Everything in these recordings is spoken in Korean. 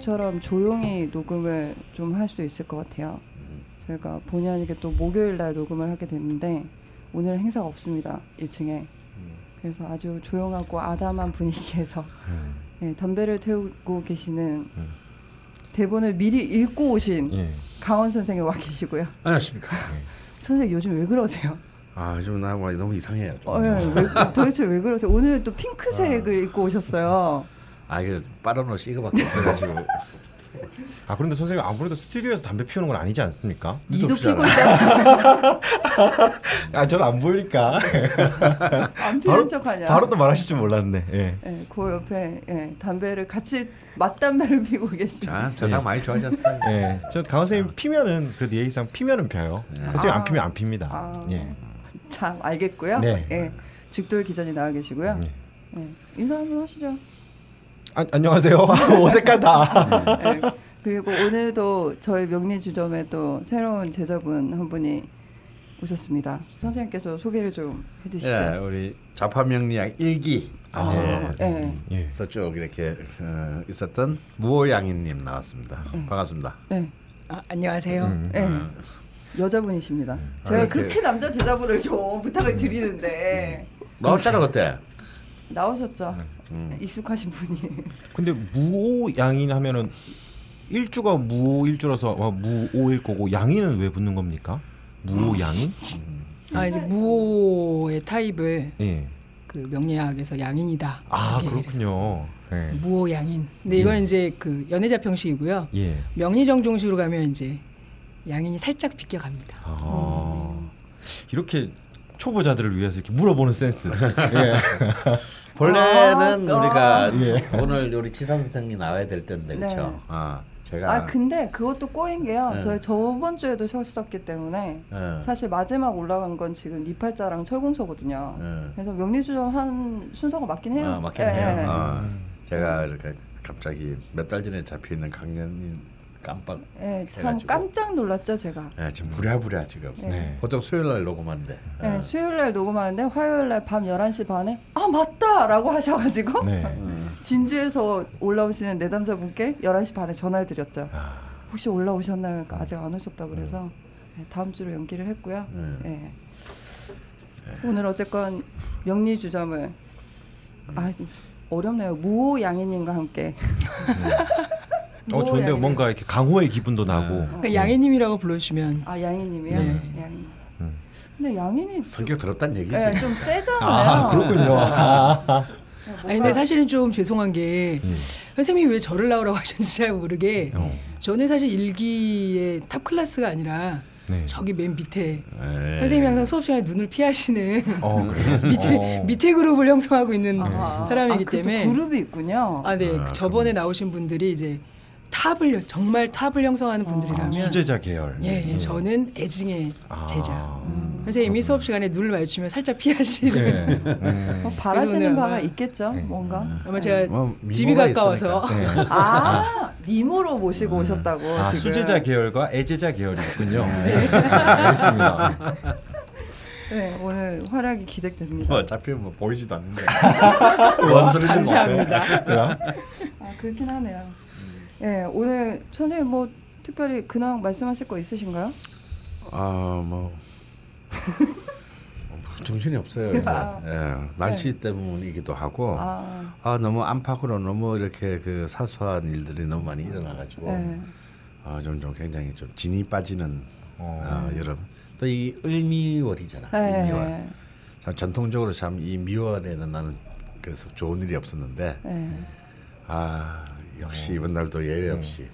모처럼 조용히 녹음을 좀 할 수 있을 것 같아요. 저희가 본의 아니게 또 목요일 날 녹음을 하게 됐는데 오늘 행사가 없습니다. 1층에. 그래서 아주 조용하고 아담한 분위기에서 음. 네, 담배를 태우고 계시는 대본을 미리 읽고 오신 예. 강원 선생이 와 계시고요. 안녕하십니까. 선생님 요즘 왜 그러세요? 아 요즘 나뭐 너무 이상해요. 좀. 어, 예, 왜, 도대체 왜 그러세요? 오늘 또 핑크색을 입고 오셨어요. 아 이게 빠른 옷이 이거밖에 없어가지고 아 그런데 선생님 아무래도 스튜디오에서 담배 피우는 건 아니지 않습니까? 이도. 피고 있잖아. 아 저는 안 보이니까 안 피는 바로 척하냐? 바로 또 말하실 줄 몰랐네. 예. 예, 그 옆에 예, 담배를 같이 맞담배를 피고 계시죠. 참 세상 많이 좋아졌어요. 예, 저 강원 선생님 피면은 그래도 예의상 피면은 펴요. 선생님 안 피면 안 핍니다. 아. 예. 참 알겠고요. 네. 예, 죽돌 기자님 나와 계시고요. 네. 예, 인사 한번 하시죠. 아, 안녕하세요. 어색하다. 예, 그리고 오늘도 저희 명리 주점에 또 새로운 제자분 한 분이 오셨습니다. 선생님께서 소개를 좀 해주시죠. 예, 우리 자파명리학 일기 아, 예. 예. 예. 그래서 쭉 이렇게 어, 있었던 무호양인님 나왔습니다. 반갑습니다. 네, 아, 안녕하세요. 음. 예. 여자분이십니다. 제가 아니, 그렇게 그- 남자 제자분을 좀 부탁을 드리는데 나왔잖아 그때. 나오셨죠. 음. 익숙하신 분이. 근데 무오 양인 하면은 일주가 무오 일주라서 어, 무오일 거고 양인은 왜 붙는 겁니까? 무오 양인? 아 이제 무호의 타입을 예. 그 명리학에서 양인이다. 아 이렇게 그렇군요. 예. 무호 양인. 근데 이건 이제 그 연애자 평식이고요. 예. 명리정종식으로 가면 이제 양인이 살짝 비껴갑니다. 아, 이렇게 초보자들을 위해서 이렇게 물어보는 센스. 예. 본래는 아, 우리가 예. 오늘 우리 지산 선생이 나와야 될 텐데 네. 그렇죠. 아 제가 아 근데 그것도 꼬인 게요. 네. 저희 저번 주에도 쉬었었기 때문에 예. 사실 마지막 올라간 건 지금 니팔자랑 철공소거든요. 예. 그래서 명리주점 한 순서가 맞긴 해요. 아, 맞긴 예, 해요. 예. 아, 제가 이렇게 갑자기 몇 달 전에 잡혀 있는 강연인 깜빡. 예, 참 해가지고. 깜짝 놀랐죠 제가. 예, 지금 부랴부랴 지금. 네. 보통 수요일 날 녹음하는데. 예, 수요일 날 녹음하는데 화요일 날밤 11시 반에 아 맞다라고 하셔가지고 네. 진주에서 올라오시는 내담자분께 11시 반에 전화를 드렸죠. 아, 혹시 올라오셨나요? 그러니까 아직 안 오셨다 그래서 예, 다음 주로 연기를 했고요. 음. 예. 오늘 어쨌건 명리 주점을 아 어렵네요. 무호 양이님과 함께. 어 좋은데 요 뭔가 이렇게 강호의 기분도 나고. 그러니까 양인님이라고 불러주시면 아 양이님이요. 네. 양이. 음. 근데 양이는 성격 더럽다는 얘기지. 예, 좀 세잖아요. 아 그렇군요. 아, 아니 근데 사실은 좀 죄송한 게 예. 선생님이 왜 저를 나오라고 하셨는지 잘 모르게 어, 저는 사실 1기의 top class가 아니라 네. 저기 맨 밑에 예. 선생님이 항상 수업 시간에 눈을 피하시는 어. 밑에 어. 밑에 그룹을 형성하고 있는 아, 사람이기 아, 때문에 그룹이 있군요. 아, 네. 아, 저번에 나오신 분들이 이제 탑을 정말 탑을 형성하는 분들이라면 수제자 계열. 예, 예, 저는 애증의 아. 제자. 선생님이 수업 시간에 눈을 마주치면 살짝 피하시는. 네. 음. 뭐 바라시는 바가 있겠죠. 네. 뭔가. 아마 제가 뭐 집이 가까워서. 네. 아 미모로 모시고 오셨다고. 아 지금. 수제자 계열과 애제자 계열이 있군요. 네. 알겠습니다. 네 오늘 활약이 기대됩니다. 뭐 어차피 뭐 보이지도 않는데. 뭔 소리인지 감사합니다. 아 그렇긴 하네요. 예 오늘 선생님 뭐 특별히 근황 말씀하실 거 있으신가요? 아 뭐 정신이 없어요. 그래서 예, 날씨 때문이기도 하고 아. 아 너무 안팎으로 너무 이렇게 그 사소한 일들이 너무 많이 일어나가지고 네. 아, 좀, 좀 굉장히 좀 진이 빠지는 어. 어, 여름 또 이 을미월이잖아. 네. 을미월. 참 전통적으로 참 이 미월에는 나는 그래서 좋은 일이 없었는데 네. 아 역시 이번 날도 예외 없이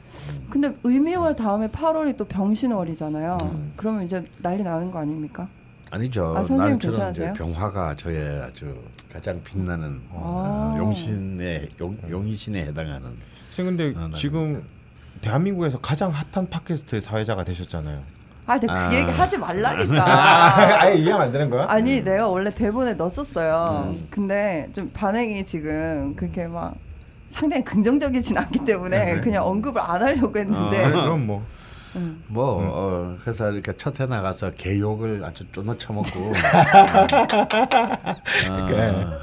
근데 을미월 다음에 8월이 또 병신월이잖아요. 음. 그러면 이제 난리 나는 거 아닙니까? 아니죠. 아, 선생님 괜찮으세요? 병화가 저의 아주 가장 빛나는 어, 아. 용신의 용, 용의신에 해당하는 선생님 근데 아, 네. 지금 대한민국에서 가장 핫한 팟캐스트의 사회자가 되셨잖아요. 아, 근데 아. 그 얘기 하지 말라니까. 아예 이해하면 안 되는 거야? 아니 내가 원래 대본에 넣었었어요. 음. 근데 좀 반응이 지금 그렇게 막 상당히 긍정적이진 않기 때문에 그냥 언급을 안 하려고 했는데 아, 그럼 뭐 음. 뭐 어, 그래서 이렇게 첫 해 나가서 개욕을 아주 쫀어 쳐먹고 어,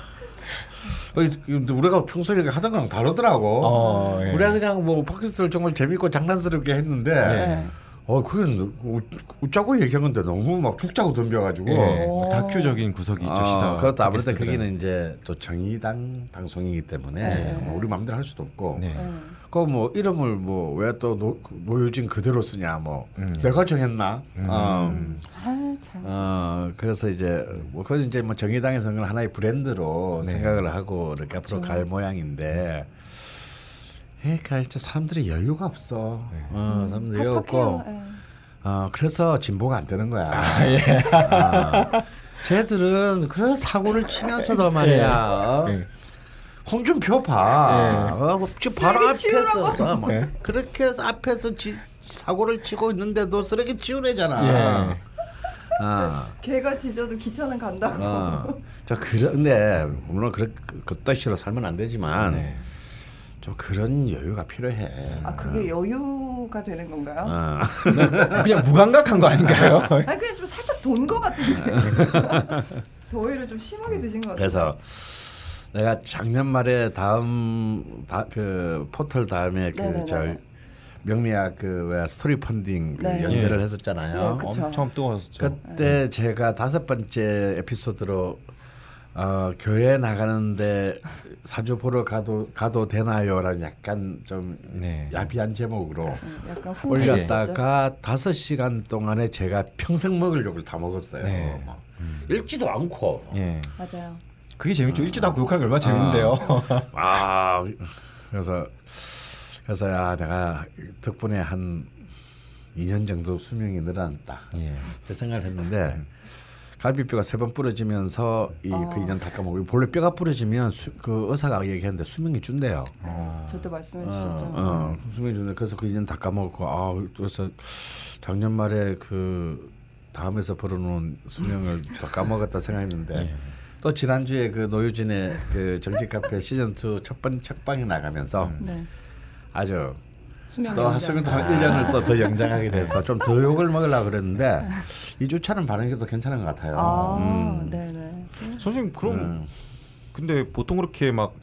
어이, 근데 우리가 평소에 이렇게 하던 거랑 다르더라고. 어, 예. 우리가 그냥 뭐 팟캐스트를 정말 재밌고 장난스럽게 했는데 네. 어 그건 우- 웃자고 얘기한 건데 너무 막 죽자고 덤벼가지고 예, 오. 다큐적인 구석이 있죠. 아. 그것도 아무래도. 거기는 이제 또 정의당 방송이기 때문에 네. 뭐 우리 마음대로 할 수도 없고 네. 네. 그뭐 이름을 뭐 왜 또 노유진 그대로 쓰냐 뭐 음. 내가 정했나 어, 아, 참. 어 그래서 이제 뭐 그건 이제 뭐 정의당에서는 하나의 브랜드로 네. 생각을 하고 이렇게 앞으로 갈 모양인데 그러니까 진짜 사람들이 여유가 없어 어, 사람들이 여유가 없고. 예. 어 그래서 진보가 안 되는 거야. 아, 쟤들은 그래 사고를 치면서도 말이야. 어? 예. 홍준표 봐. 어, 지금 바로 앞에서 치우라고. 어, 뭐 예. 그렇게 해서 앞에서 지, 사고를 치고 있는데도 쓰레기 치우래잖아. 예. 아, 개가 짖어도 기차는 간다고. 어. 저 그런데 물론 그렇 그 뜻대로 살면 안 되지만 네. 좀 그런 여유가 필요해. 아 그게 여유가 되는 건가요? 어. 그냥 무감각한 거 아닌가요? 아 그냥 좀 살짝 돈 거 같은데. 더위를 좀 심하게 드신 것 같아요. 그래서 내가 작년 말에 다음 다, 그 포털 다음에. 그저 명미학 그왜 스토리 펀딩 그 네. 연재를 예. 했었잖아요. 네. 엄청 뜨거웠죠. 그때 제가 다섯 번째 에피소드로 어, 교회 나가는데 사주 보러 가도 가도 되나요라는 약간 좀 네. 야비한 제목으로 네, 약간. 올렸다가 다섯 시간 동안에 제가 평생 먹을 욕을 다 먹었어요. 네. 막 읽지도 않고 예. 맞아요. 그게 재밌죠. 읽지도 않고 욕하는 게 얼마나 재밌는데요. 아 그래서 그래서 야 내가 덕분에 한 2년 정도 수명이 늘어났다 예. 그 생각을 했는데 갈비뼈가 세 번 부러지면서 이그 어. 2년 닦아 먹고 본래 뼈가 부러지면 수, 그 의사가 얘기했는데 수명이 준대요. 어. 저도 말씀해 어, 주셨죠. 어, 수명이 준대. 그래서 그 2년 닦아 먹고 아 그래서 작년 말에 그 다음에서 벌어놓은 수명을 닦아먹었다 생각했는데 예. 또 지난주에 그 노유진의 그 정치 카페 시즌 2 첫번 첫 방에 나가면서 네. 아주 또 연장. 수명 동안 1년을 또 더 연장하게 돼서 좀 더 욕을 먹으려고 그랬는데 이 주차는 반응이 또 괜찮은 것 같아요. 아, 음. 네네. 선생님 그럼 음. 근데 보통 그렇게 막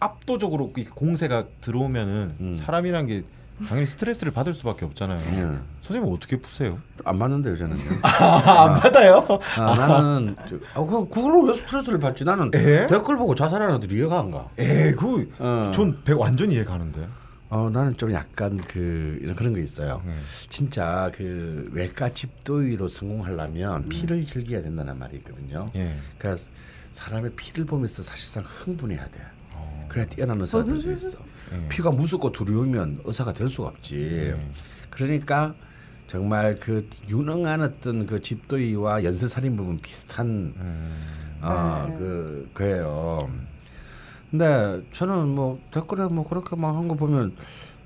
압도적으로 이 공세가 들어오면은 음. 사람이란 게 당연히 스트레스를 받을 수밖에 없잖아요. 음. 선생님 어떻게 푸세요? 안 맞는데 요새는요. 안 받아요? 아, 나는 저, 아, 그 그걸로 왜 스트레스를 받지? 나는 에? 댓글 보고 자살하는 애들 이해가 안 가. 에, 그, 어. 전 배- 완전 이해 가는데. 어 나는 좀 약간 그 이런 그런 거 있어요. 음. 진짜 그 외과 집도의로 성공하려면 피를 즐겨야 된다는 말이 있거든요. 예. 그러니까 사람의 피를 보면서 사실상 흥분해야 돼. 어. 그래야 뛰어난 의사가 될 수 있어. 예. 피가 무섭고 두려우면 의사가 될 수가 없지. 예. 그러니까 정말 그 유능한 어떤 그 집도의와 연쇄살인범은 비슷한 음. 어, 네. 그 그예요. 근데 저는 뭐 댓글에 뭐 그렇게 막 한 거 보면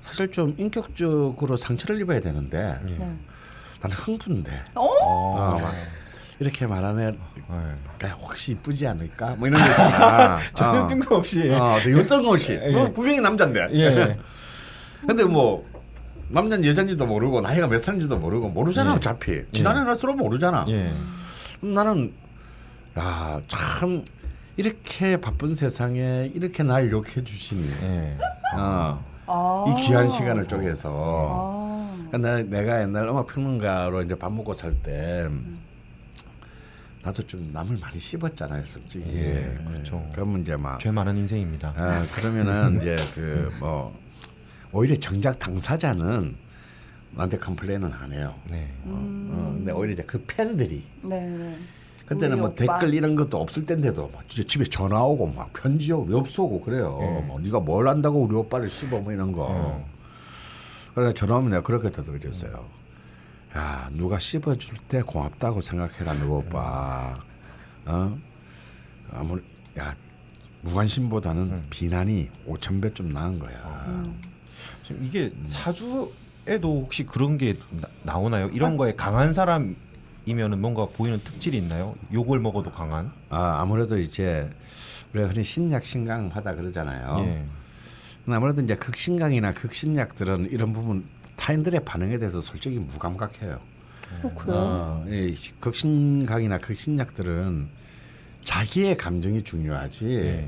사실 좀 인격적으로 상처를 입어야 되는데 예. 네. 나는 흥분돼. 어? 어, 막 이렇게 말하네. 예. 혹시 이쁘지 않을까? 뭐 이런 거 있잖아. 전혀 어. 뜬금없이. 어, 되게 뜬금없이. 예. 뭐 분명히 남잔데. 예. 근데 뭐 남자는 여잔지도 모르고 나이가 몇 살인지도 모르고 모르잖아 예. 어차피 지난해 날수록 모르잖아. 예. 나는 야 참 이렇게 바쁜 세상에 이렇게 날 욕해 주시니 예. 어, 아. 이 귀한 시간을 쪼개서 아. 그러니까 나, 내가 옛날 음악 평론가로 이제 밥 먹고 살 때 나도 좀 남을 많이 씹었잖아요 솔직히 예, 그렇죠. 그러면 이제 막죄 많은 인생입니다. 아, 그러면은 이제 그 뭐 오히려 정작 당사자는 나한테 컴플레인은 안 해요. 네. 음. 어, 근데 오히려 이제 그 팬들이 네 네. 그때는 뭐 오빠. 댓글 이런 것도 없을 때인데도 막 진짜 집에 전화 오고 막 편지 오고 엽서 오고 그래요. 예. 뭐 네가 뭘 안다고 우리 오빠를 씹어 뭐 이런 거. 어. 그래서 전화 오면 내가 그렇게 되돌렸어요. 야 누가 씹어줄 때 고맙다고 생각해라 누구 오빠. 어 아무리 야 무관심보다는 비난이 5천 배 좀 나은 거야. 음. 지금 이게 사주에도 혹시 그런 게 나, 오나요 이런 거에 강한 사람 이면은 뭔가 보이는 특질이 있나요? 욕을 먹어도 강한? 아 아무래도 이제 우리가 흔히 신약 신강하다 그러잖아요. 예. 근데 아무래도 이제 극신강이나 극신약들은 이런 부분 타인들의 반응에 대해서 솔직히 무감각해요. 어, 그래요? 어, 이 시- 극신강이나 극신약들은 자기의 감정이 중요하지. 예.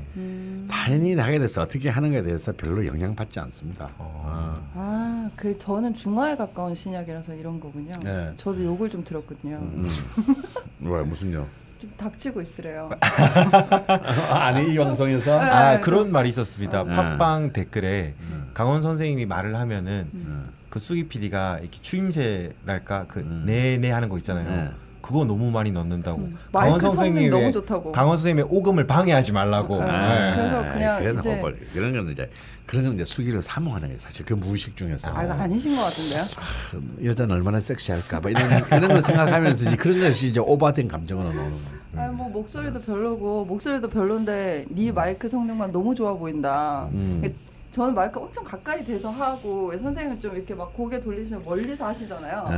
타인이 하게 돼서 어떻게 하는가에 대해서 별로 영향받지 않습니다. 어. 아, 그 저는 중화에 가까운 신약이라서 이런 거군요. 네. 저도 욕을 좀 들었거든요. 음. 왜 무슨요? 좀 닥치고 있으래요. 아니 이 방송에서 아 그런 말이 있었습니다. 네. 팟빵 댓글에 강원 선생님이 말을 하면은 음. 그 수기 PD가 이렇게 추임새랄까 그 음. 네네 하는 거 있잖아요. 네. 그거 너무 많이 넣는다고. 음. 마이크 성능 너무 좋다고. 강원 선생님의 오금을 방해하지 말라고. 네. 네. 그래서 그냥 그래서 이제- 뭐 그런 건 이제 그런 건 이제 수기를 사모하는 게 사실 그 무의식 중에서 아, 아니신 것 같은데요? 그 여자는 얼마나 섹시할까 봐 이런 이런 걸 생각하면서 이제 그런 것이 이제 오버된 감정으로 나오는 거. 아, 뭐 목소리도 별로고 목소리도 별론데 네 마이크 성능만 너무 좋아 보인다. 음. 저는 마이크 엄청 가까이 대서 하고 선생님은 좀 이렇게 막 고개 돌리시면 멀리서 하시잖아요. 예.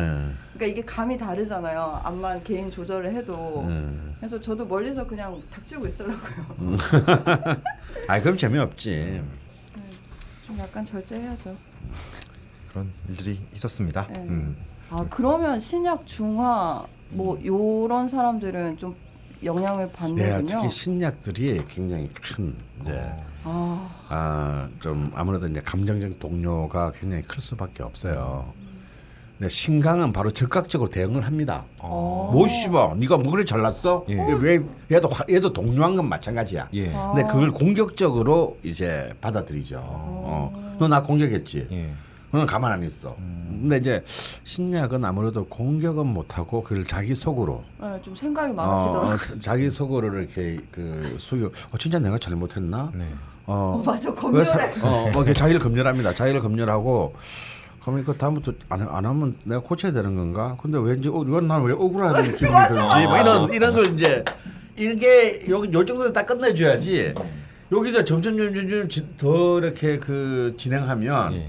그러니까 이게 감이 다르잖아요. 암만 개인 조절을 해도. 음. 그래서 저도 멀리서 그냥 닥치고 있으려고요. 아 그럼 재미없지. 좀 약간 절제해야죠. 그런 일들이 있었습니다. 네. 음. 아 그러면 신약 중화 뭐 요런 사람들은 좀 영향을 네, 받는군요. 특히 신약들이 굉장히 큰 이제 아, 아, 좀 아무래도 이제 감정적 동료가 굉장히 클 수밖에 없어요. 근데 신강은 바로 적극적으로 대응을 합니다. 어. 뭐 씨발, 네가 뭐 그래 잘났어? 예. 왜 얘도 화- 얘도 동료한 건 마찬가지야. 예. 아. 근데 그걸 공격적으로 이제 받아들이죠. 어, 너 나 공격했지. 예. 너는 가만 안 있어. 근데 이제 신약은 아무래도 공격은 못하고 그걸 자기 속으로 네, 좀 생각이 어, 많으시더라고요. 어, 자기 속으로 이렇게 그 수요. 어, 진짜 내가 잘못했나? 네. 어, 어, 맞아, 왜 검열해. 사- 어, 뭐 이렇게 자기를 검열합니다. 자기를 검열하고 그러면 그 다음부터 안, 안 하면 내가 고쳐야 되는 건가? 근데 왠지 어, 이건 난왜 억울한 기분이 들지? 뭐 이런 이런 걸 이제 이게 여기 요 정도에서 딱 끝내줘야지. 여기서 점점 점점 더 이렇게 그 진행하면 예.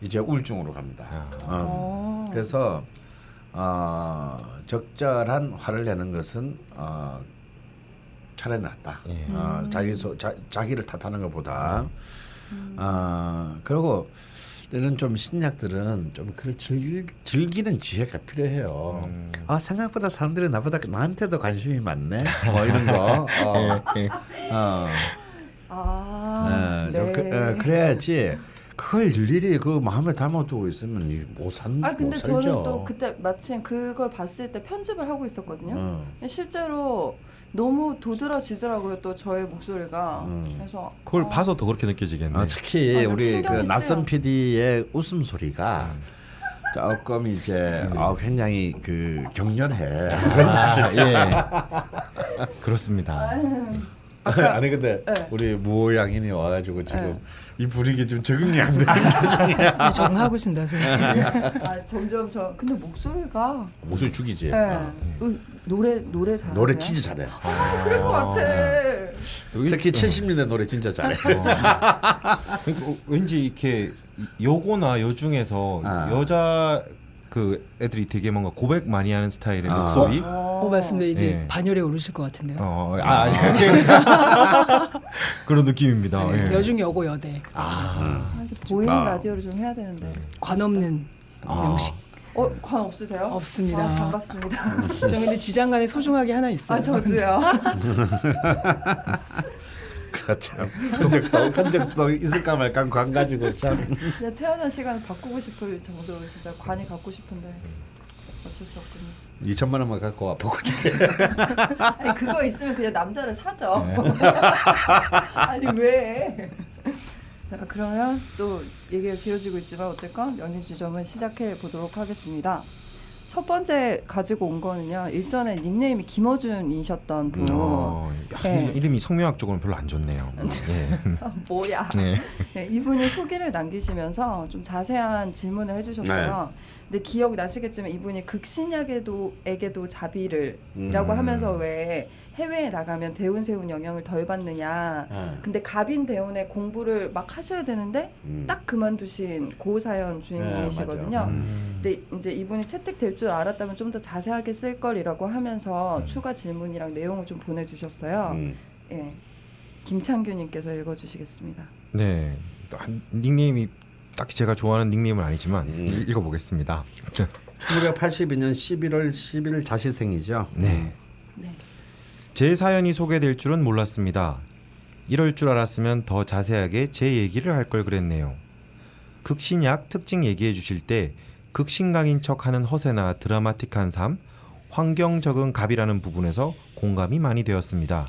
이제 우울증으로 갑니다. 아. 어. 어. 그래서 어, 적절한 화를 내는 것은 어, 차라리 낫다. 예. 어, 자기 소, 자, 자기를 탓하는 것보다. 어, 그리고 이런 좀 신약들은 좀 그걸 즐기, 즐기는 지혜가 필요해요. 음. 아 생각보다 사람들이 나보다 나한테도 관심이 많네. 뭐 이런 거. 어, 예. 어. 아, 예, 좀 그, 예, 그래야지. 그걸 일일이 그 마음에 담아두고 있으면 이못 산. 아 근데 못 살죠. 저는 또 그때 마침 그걸 봤을 때 편집을 하고 있었거든요. 어. 실제로 너무 도드라지더라고요 또 저의 목소리가. 음. 그래서 그걸 어, 봐서 더 그렇게 느껴지겠네. 어, 특히 아, 우리 그. 낯선 PD의 웃음 소리가 조금 이제 어, 굉장히 그 격렬해. 아, 예. 그렇습니다. 아니 근데 네. 우리 무양인이 와가지고 지금 네. 이 분위기 좀 적응이 안 돼. 네, 적응하고 있습니다, 선생님. 아 점점 저 근데 목소리가 목소리 죽이지. 예. 어. 으, 노래 노래 잘하세요? 노래 진짜 잘해. 아, 그럴 것 같아. 여기- 특히 70년대 노래 진짜 잘해. 그러니까 왠지 이렇게 여고나 여중에서 아. 여자 그 애들이 되게 뭔가 고백 많이 하는 스타일의 아. 목소리. 어, 어, 맞습니다. 이제 예. 반열에 오르실 것 같은데요. 어, 아, 아니 그런 느낌입니다. 네, 예. 여중 여고 여대 아, 이제 보이는 아. 라디오를 좀 해야 되는데. 관 없는 아. 명식 어, 관 없으세요? 없습니다. 아, 반갑습니다. 저 근데 지장간에 소중하게 하나 있어요. 아, 저도요. 그참 흔적도 흔적도 있을까 말까 관 가지고 참. 그냥 태어난 시간을 바꾸고 싶을 정도로 진짜 관이 갖고 싶은데 어쩔 수 없군요. 2천만 원만 갖고 와 보고 줄게. 아니 그거 있으면 그냥 남자를 사죠. 네. 아니 왜? 자 그러면 또 얘기가 길어지고 있지만 어쨌건 연희 지점은 시작해 보도록 하겠습니다. 첫 번째 가지고 온 거는요. 일전에 닉네임이 김어준이셨던 분. 어, 야, 네. 이름이 성명학 적으로는 별로 안 좋네요. 예. 아, 뭐야? 네. 네, 이분이 후기를 남기시면서 좀 자세한 질문을 해주셨어요. 네. 근데 기억 나시겠지만 이분이 극신약에도 에게도 자비를이라고 음. 하면서 왜 해외에 나가면 대운 세운 영향을 덜 받느냐. 어. 근데 갑인 대운에 공부를 막 하셔야 되는데 음. 딱 그만두신 고사연 주인공이시거든요. 네. 음. 근데 이제 이분이 채택될 줄 알았다면 좀 더 자세하게 쓸 걸이라고 하면서 추가 질문이랑 내용을 좀 보내주셨어요. 음. 예, 김창규님께서 읽어주시겠습니다. 네. 닉네임이 딱히 제가 좋아하는 닉네임은 아니지만 음. 읽- 읽어보겠습니다. 1982년 11월 10일 자시생이죠. 네. 네. 제 사연이 소개될 줄은 몰랐습니다. 이럴 줄 알았으면 더 자세하게 제 얘기를 할 걸 그랬네요. 극신약 특징 얘기해 주실 때 극신강인 척 하는 허세나 드라마틱한 삶, 환경 적응 갑이라는 부분에서 공감이 많이 되었습니다.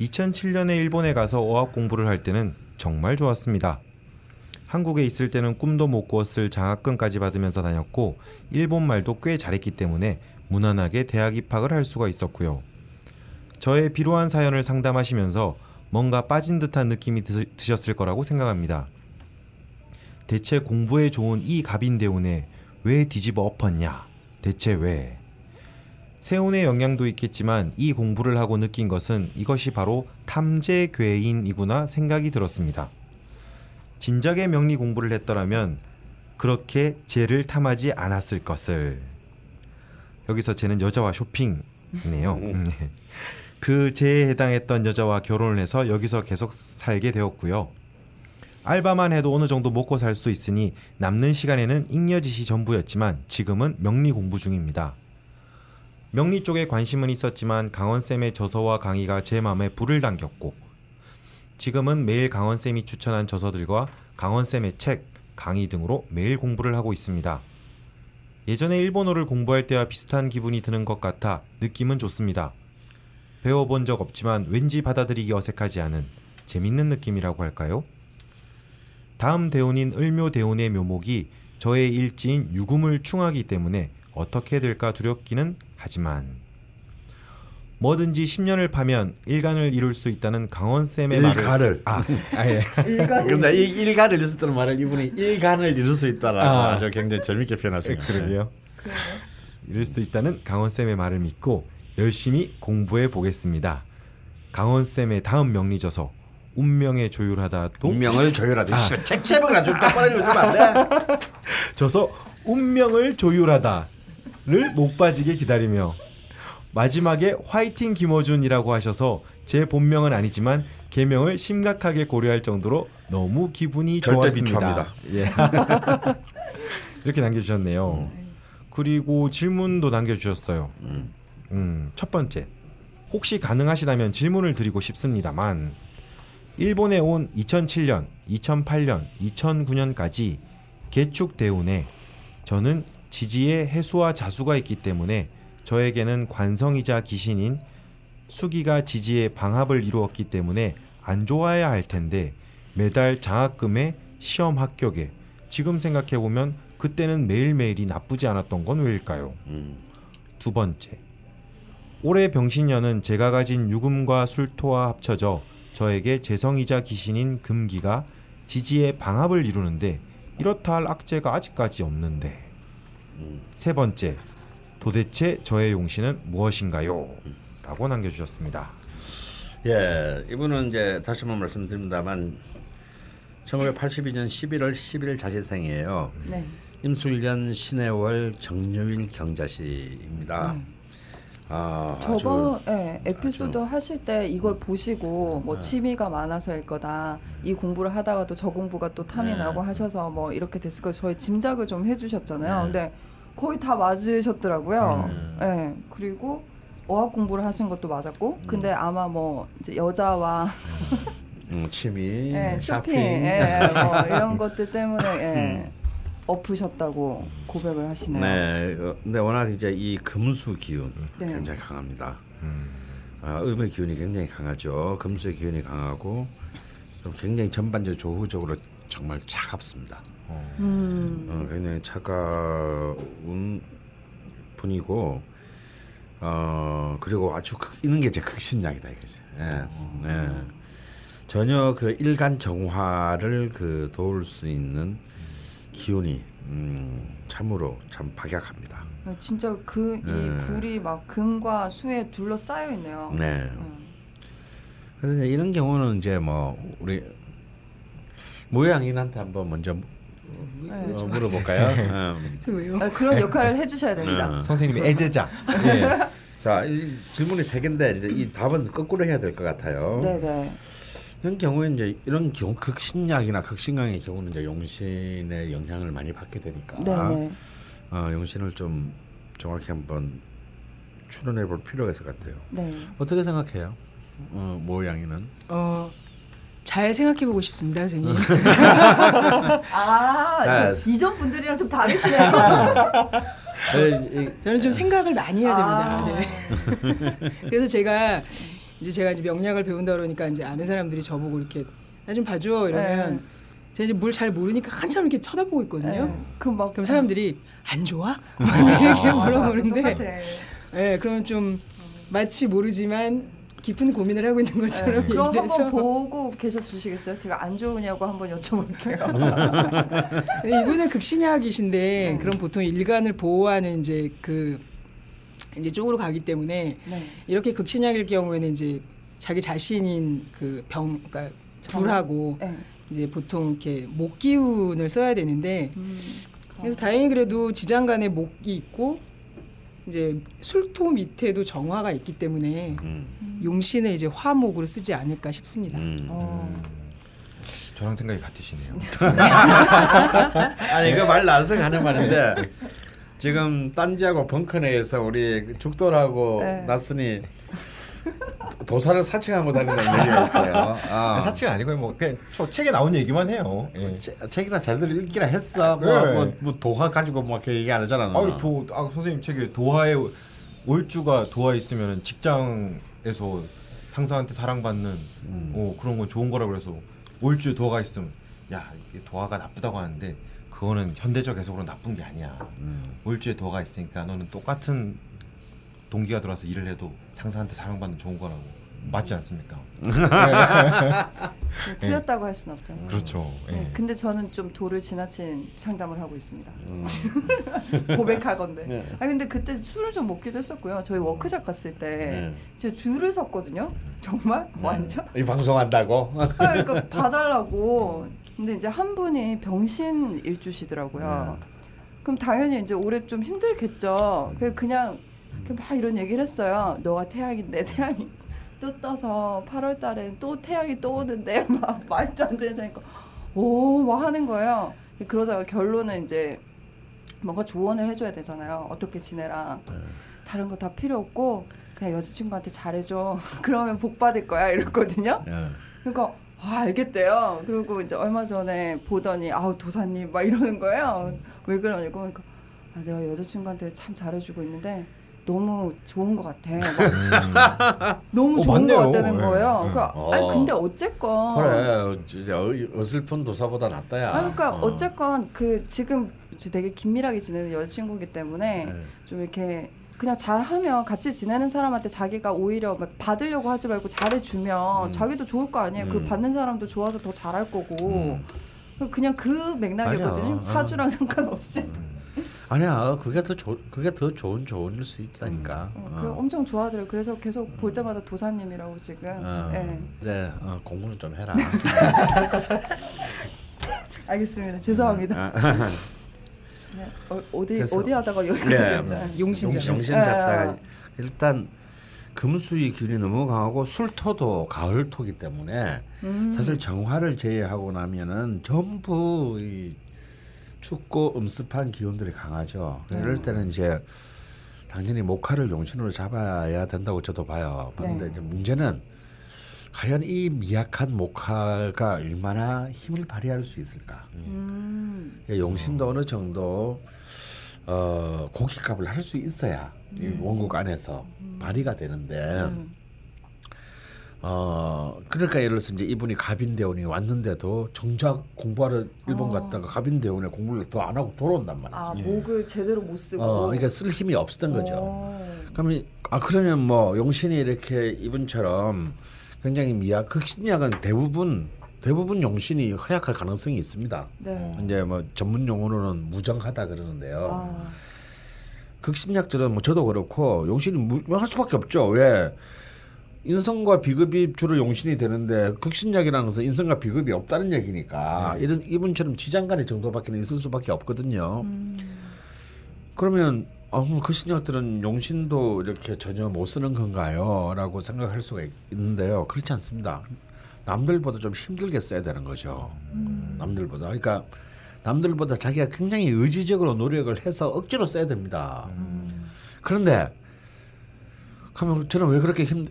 2007년에 일본에 가서 어학 공부를 할 때는 정말 좋았습니다. 한국에 있을 때는 꿈도 못 꾸었을 장학금까지 받으면서 다녔고 일본 말도 꽤 잘했기 때문에 무난하게 대학 입학을 할 수가 있었고요. 저의 비로한 사연을 상담하시면서 뭔가 빠진 듯한 느낌이 드, 드셨을 거라고 생각합니다. 대체 공부에 좋은 이 갑인대운에 왜 뒤집어 엎었냐? 대체 왜? 세운의 영향도 있겠지만 이 공부를 하고 느낀 것은 이것이 바로 탐재괴인이구나 생각이 들었습니다. 진작에 명리 공부를 했더라면 그렇게 죄를 탐하지 않았을 것을. 여기서 쟤는 여자와 쇼핑이네요. 음. 그 죄에 해당했던 여자와 결혼을 해서 여기서 계속 살게 되었고요. 알바만 해도 어느 정도 먹고 살 수 있으니 남는 시간에는 잉여짓이 전부였지만 지금은 명리 공부 중입니다. 명리 쪽에 관심은 있었지만 강원쌤의 저서와 강의가 제 마음에 불을 당겼고 지금은 매일 강원쌤이 추천한 저서들과 강원쌤의 책, 강의 등으로 매일 공부를 하고 있습니다. 예전에 일본어를 공부할 때와 비슷한 기분이 드는 것 같아 느낌은 좋습니다. 배워본 적 없지만 왠지 받아들이기 어색하지 않은 재밌는 느낌이라고 할까요? 다음 대운인 을묘 대운의 묘목이 저의 일지인 유금을 충하기 때문에 어떻게 될까 두렵기는 하지만 뭐든지 10년을 파면 일간을 이룰 수 있다는 강원쌤의 말을 일가를. 아, 아 예. 근데 이 일간을 이룰 수 있다는 말을 이분이 일간을 이룰 수 있다라고 아. 아주 굉장히 재밌게 표현하신 거예요. 그러게요. 이룰 수 있다는 강원쌤의 말을 믿고 열심히 공부해 보겠습니다. 강원 쌤의 다음 명리저서 운명에 조율하다도 운명을 조율하다. 아. 책 제목을 아주 똑바로 읽으면 안 돼. 저서 운명을 조율하다를 못 빠지게 기다리며 마지막에 화이팅 김어준이라고 하셔서 제 본명은 아니지만 개명을 심각하게 고려할 정도로 너무 기분이 좋았습니다. 예. 이렇게 남겨주셨네요. 그리고 질문도 남겨주셨어요. 음, 첫 번째, 혹시 가능하시다면 질문을 드리고 싶습니다만 일본에 온 2007년, 2008년, 2009년까지 개축 대운에 저는 지지의 해수와 자수가 있기 때문에 저에게는 관성이자 기신인 수기가 지지의 방합을 이루었기 때문에 안 좋아야 할 텐데 매달 장학금에 시험 합격에 지금 생각해 보면 그때는 매일매일이 나쁘지 않았던 건 왜일까요? 두 번째. 올해 병신년은 제가 가진 유금과 술토와 합쳐져 저에게 재성이자 기신인 금기가 지지의 방합을 이루는데 이렇다 할 악재가 아직까지 없는데 세 번째 도대체 저의 용신은 무엇인가요? 라고 남겨주셨습니다. 예, 이분은 이제 다시 한번 말씀드립니다만 1982년 11월 10일 자제생이에요. 네. 임술년 신해월 정묘일 경자시입니다. 네. 아, 저번 아주 예, 에피소드 하실 때 이걸 보시고 뭐 네. 취미가 많아서일 거다. 이 공부를 하다가도 저 공부가 또 탐이 네. 나고 하셔서 뭐 이렇게 됐을 거 저희 짐작을 좀 해주셨잖아요. 네. 근데 거의 다 맞으셨더라고요. 음. 예. 그리고 어학 공부를 하신 것도 맞았고, 음. 근데 아마 뭐 이제 여자와 음, 취미, 예, 쇼핑, 쇼핑, 예, 뭐 이런 것들 때문에 예, 엎으셨다고 고백을 하시네요. 네, 어, 근데 워낙 이제 이 금수 기운 네. 굉장히 강합니다. 음, 아, 음의 기운이 굉장히 강하죠. 금수의 기운이 강하고 좀 굉장히 전반적으로 조후적으로 정말 차갑습니다. 음, 어, 굉장히 차가운 분이고 어 그리고 아주 극, 이런 게 제 극신약이다 이거죠. 예, 예. 전혀 그 일간 정화를 그 도울 수 있는 기운이 음, 참으로 참 박약합니다. 진짜 그이 네. 불이 막 금과 수에 둘러싸여 있네요. 네. 음. 그래서 이제 이런 경우는 이제 뭐 우리 모양인한테 한번 먼저 네. 어, 물어볼까요? 음. 아, 그런 역할을 해주셔야 됩니다. 음. 선생님의 애제자. 예. 자, 이 질문이 세 개인데 이제 이 답은 거꾸로 해야 될 것 같아요. 네 네. 이런 경우에 이제 이런 경우 극신약이나 극신강의 경우는 이제 용신의 영향을 많이 받게 되니까 네네. 어, 용신을 좀 정확히 한번 출연해 볼 필요가 있을 것 같아요. 네. 어떻게 생각해요? 어, 모양이는 어, 잘 생각해 보고 싶습니다, 선생님. 아, 네. 저 이전 분들이랑 좀 다르시네요. 저 는 좀 생각을 많이 해야 됩니다. 아. 네. 그래서 제가 이제 제가 이제 명략을 배운다 그러니까 이제 아는 사람들이 저보고 이렇게 나 좀 봐줘 이러면 네. 제가 이제 뭘잘 모르니까 한참 이렇게 쳐다보고 있거든요. 네. 그럼 막 그럼 사람들이 안 좋아? 이렇게 물어보는데, 똑같아. 네, 그럼 좀 마치 모르지만 깊은 고민을 하고 있는 것처럼 네. 그럼 얘기를 해서 한번 보고 계셔 주시겠어요? 제가 안 좋으냐고 한번 여쭤볼게요. 이분은 극신약이신데 그럼 보통 일간을 보호하는 이제 그 이제 쪽으로 가기 때문에 네. 이렇게 극신약일 경우에는 이제 자기 자신인 그 병, 그러니까 불하고 네. 이제 보통 이렇게 목 기운을 써야 되는데 음. 그래서 다행히 그래도 지장간에 목이 있고 이제 술토 밑에도 정화가 있기 때문에 음. 용신을 이제 화목으로 쓰지 않을까 싶습니다. 음. 어. 저랑 생각이 같으시네요. 아니 이거 말 나와서 하는 말인데 지금 딴지하고 벙커 내에서 우리 죽돌하고 네. 나스니 도사를 사칭하고 다닌다는 얘기가 있어요. 아. 사치가 아니고요. 뭐 그냥 저 책에 나온 얘기만 해요. 예. 체- 책이나 잘들 읽기나 했어. 뭐, 네. 뭐, 뭐 도화 가지고 막 이렇게 얘기 안 하잖아. 아, 도, 아 선생님 책에 도하에 올 주가 도하 있으면 직장에서 상사한테 사랑받는 음. 어, 그런 건 좋은 거라 그래서 올주에 도하가 있으면 야 이게 도하가 나쁘다고 하는데 그거는 현대적 해석으로 나쁜 게 아니야. 음. 올주에 도하가 있으니까 너는 똑같은 동기가 들어와서 일을 해도 상사한테 사랑받는 좋은 거라고 맞지 않습니까? 네, 틀렸다고 할 수는 없죠. 그렇죠. 예. 네, 근데 저는 좀 도를 지나친 상담을 하고 있습니다. 음. 고백하건데. 네. 아 근데 그때 술을 좀 먹기도 했었고요. 저희 워크숍 갔을 때 네. 제가 줄을 섰거든요. 정말 완전. 이 방송한다고. 아, 그러니까 봐달라고. 근데 이제 한 분이 병신 일주시더라고요. 네. 그럼 당연히 이제 올해 좀 힘들겠죠. 그 그냥 그막 이런 얘기를 했어요. 너가 태양인데 태양이 또 떠서 8월 달엔 또 태양이 또 오는데 막 말도 안 되는 소리니까 오막 하는 거예요. 그러다가 결론은 이제 뭔가 조언을 해줘야 되잖아요. 어떻게 지내라. 다른 거 다 필요 없고 그냥 여자친구한테 잘해줘. 그러면 복 받을 거야 이랬거든요. 예. 그러니까 아 알겠대요. 그리고 이제 얼마 전에 보더니 아우 도사님 막 이러는 거예요. 왜 그러냐고 그러니까 아, 내가 여자친구한테 참 잘해주고 있는데 너무 좋은 것 같아. 막 너무 어, 좋은 맞네요. 것 같다는 예, 거예요. 예. 그러니까 어. 아니 근데 어쨌건 그래 어- 어슬픈 도사보다 낫다야. 아 그러니까 어. 어. 쨌건그 지금 되게 긴밀하게 지내는 여자친구이기 때문에 네. 좀 이렇게 그냥 잘하면 같이 지내는 사람한테 자기가 오히려 막 받으려고 하지 말고 잘해주면 음. 자기도 좋을 거 아니에요. 그 음. 받는 사람도 좋아서 더 잘할 거고 음. 그냥 그 맥락이거든요. 맞아. 사주랑 상관없이. 음. 아니야 그게 더 좋, 그게 더 좋은 조언일 수 있다니까. 어, 그 엄청 좋아하더라고요. 그래서 계속 볼 때마다 도사님이라고 지금. 어, 예. 네, 어, 공부는 좀 해라. 알겠습니다. 죄송합니다. 아, 네. 어, 그래서- 어디 하다가 여기까지 네. 정신 아, 잡다가 아. 일단 금수의 기운이 너무 강하고 술토도 가을토기 때문에 음. 사실 정화를 제외하고 나면은 전부 이 춥고 음습한 기운들이 강하죠. 네. 이럴 때는 이제 당연히 목화를 용신으로 잡아야 된다고 저도 봐요. 그런데 네. 이제 문제는 과연 이 미약한 목화가 얼마나 힘을 발휘할 수 있을까? 음. 예, 용신도 어느 정도 어, 고깃값을 할 수 있어야 이 원국 안에서 발휘가 되는데 음. 어 그러니까 예를 들어서 이제 이분이 갑인대원이 왔는데도 정작 공부하러 일본 어. 갔다가 갑인대원에 공부를 더 안 하고 돌아온단 말이지. 아 목을 제대로 못 쓰고. 어 그러니까 쓸 힘이 없었던 거죠. 어. 그러면 아 그러면 뭐 용신이 이렇게 이분처럼 굉장히 미약 극신약은 대부분 대부분 용신이 허약할 가능성이 있습니다. 네. 이제 뭐 전문 용어로는 무정하다 그러는데요. 아. 극신약들은 뭐 저도 그렇고 용신이 무- 할 수밖에 없죠. 왜 인성과 비급이 주로 용신이 되는데 극신약이라는 것은 인성과 비급이 없다는 얘기니까 이런 이분처럼 지장간의 정도밖에 있을 수밖에 없거든요. 음. 그러면 아, 그럼 극신약들은 용신도 이렇게 전혀 못 쓰는 건가요?라고 생각할 수가 있- 있는데요. 그렇지 않습니다. 남들보다 좀 힘들게 써야 되는 거죠. 남들보다. 그러니까 남들보다 자기가 굉장히 의지적으로 노력을 해서 억지로 써야 됩니다. 그런데 그러면 저는 왜 그렇게 힘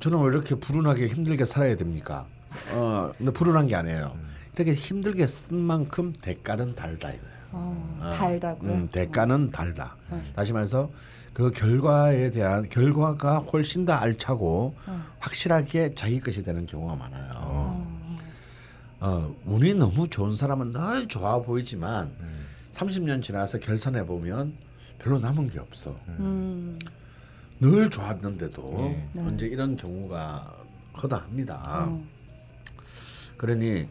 저는 왜 이렇게 불운하게 힘들게 살아야 됩니까? 어, 근데 불운한 게 아니에요. 이렇게 힘들게 쓴 만큼 대가는 달다 이거예요. 어, 어. 달다고요. 음, 대가는 달다. 네. 다시 말해서 그 결과에 대한 결과가 훨씬 더 알차고 어. 확실하게 자기 것이 되는 경우가 많아요. 어. 어, 운이 너무 좋은 사람은 늘 좋아 보이지만 30년 지나서 결산해 보면 별로 남은 게 없어. 음. 늘 좋았는데도 네. 네. 이제 이런 경우가 허다합니다. 어. 그러니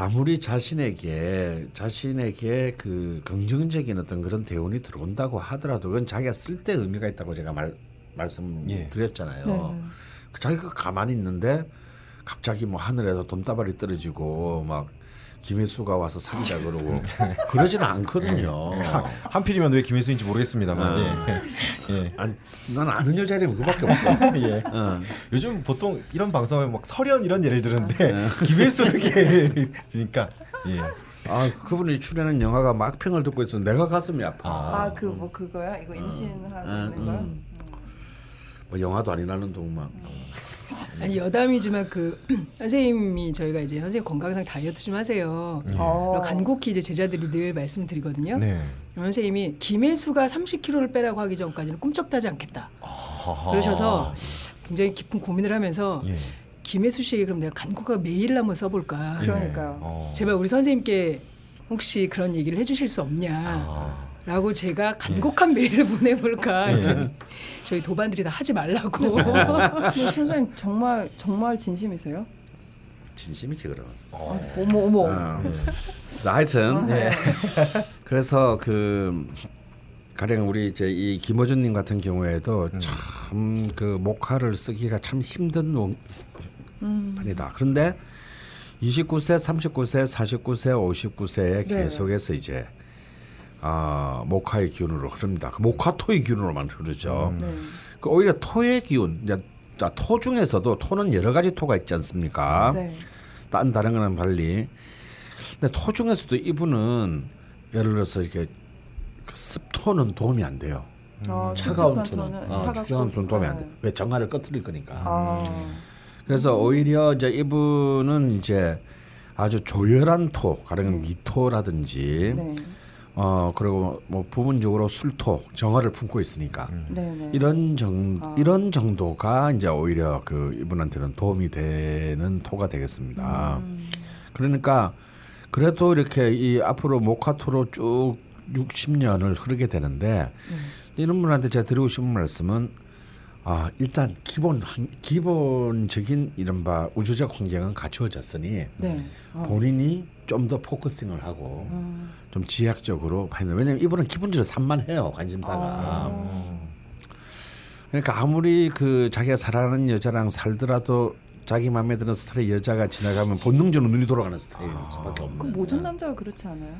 아무리 자신에게 자신에게 그 긍정적인 어떤 그런 대운이 들어온다고 하더라도 그건 자기가 쓸 때 의미가 있다고 제가 말 말씀드렸잖아요. 네, 네. 그 자기가 가만히 있는데 갑자기 뭐 하늘에서 돈다발이 떨어지고 막 김혜수가 와서 사귀자 그러고 그러지는 않거든요. 한필이면 왜 김혜수인지 모르겠습니다만. 아. 예. 예. 아니, 난 아는 여자라면 그밖에 없어. 예. 어. 요즘 보통 이런 방송에 막 설현 이런 예를 들는데 김혜수 이렇게 그러니까 예. 아 그분이 출연한 영화가 막평을 듣고 있어 내가 가슴이 아파. 아그 뭐 그거야? 이거 임신하고 음, 있는 거야? 음. 뭐 영화도 아니라는 동막. 아니 여담이지만 그 선생님이 저희가 이제 선생님 건강상 다이어트 좀 하세요. 어. 그리고 간곡히 이제 제자들이 늘 말씀드리거든요. 네. 선생님이 김혜수가 30kg를 빼라고 하기 전까지는 꿈쩍하지 않겠다. 그러셔서 굉장히 깊은 고민을 하면서 예. 김혜수 씨에게 그럼 내가 간곡하게 메일을 한번 써볼까. 그러니까요. 어. 제발 우리 선생님께 혹시 그런 얘기를 해주실 수 없냐. 아. 라고 제가 간곡한 메일을 보내볼까 예. 했더니 저희 도반들이 다 하지 말라고 선생님 정말 정말 진심이세요? 진심이지 그럼. 어. 어머 어머. 어. 자, 하여튼 네. 그래서 그 가령 우리 이제 이 김어준님 같은 경우에도 참그 목화를 쓰기가 참 힘든 원- 음. 판이다. 그런데 29세, 39세, 49세, 59세에 네. 계속해서 이제 아 목화의 기운으로 흐릅니다. 그 목화토의 기운으로만 흐르죠. 네. 그 오히려 토의 기운, 이제 자, 토 중에서도 토는 여러 가지 토가 있지 않습니까? 네. 딴 다른 거는 달리. 근데 토 중에서도 이분은 예를 들어서 이렇게 그 습토는 도움이 안 돼요. 어, 차가운 축축한 토는 토는 어, 토는 도움이 안 돼. 네. 왜 정화를 꺼뜨릴 거니까. 아. 그래서 오히려 이제 이분은 이제 아주 조열한 토, 가령 미토라든지 네. 어 그리고 뭐 부분적으로 술토, 정화를 품고 있으니까 네, 네. 이런 정 아. 이런 정도가 이제 오히려 그 이분한테는 도움이 되는 토가 되겠습니다. 음. 그러니까 그래도 이렇게 이 앞으로 목화토로 쭉 60년을 흐르게 되는데 이런 분한테 제가 드리고 싶은 말씀은 아 일단 기본 환- 기본적인 이른바 우주적 환경은 갖추어졌으니 네. 어. 본인이 좀 더 focusing을 하고 어. 좀 지향적으로 하는 왜냐면 이분은 기본적으로 산만해요 관심사가 아. 그러니까 아무리 그 자기가 사랑하는 여자랑 살더라도 자기 마음에 드는 스타일의 여자가 지나가면 본능적으로 눈이 돌아가는 스타일일 수밖에 없는. 그 모든 남자가 그렇지 않아요?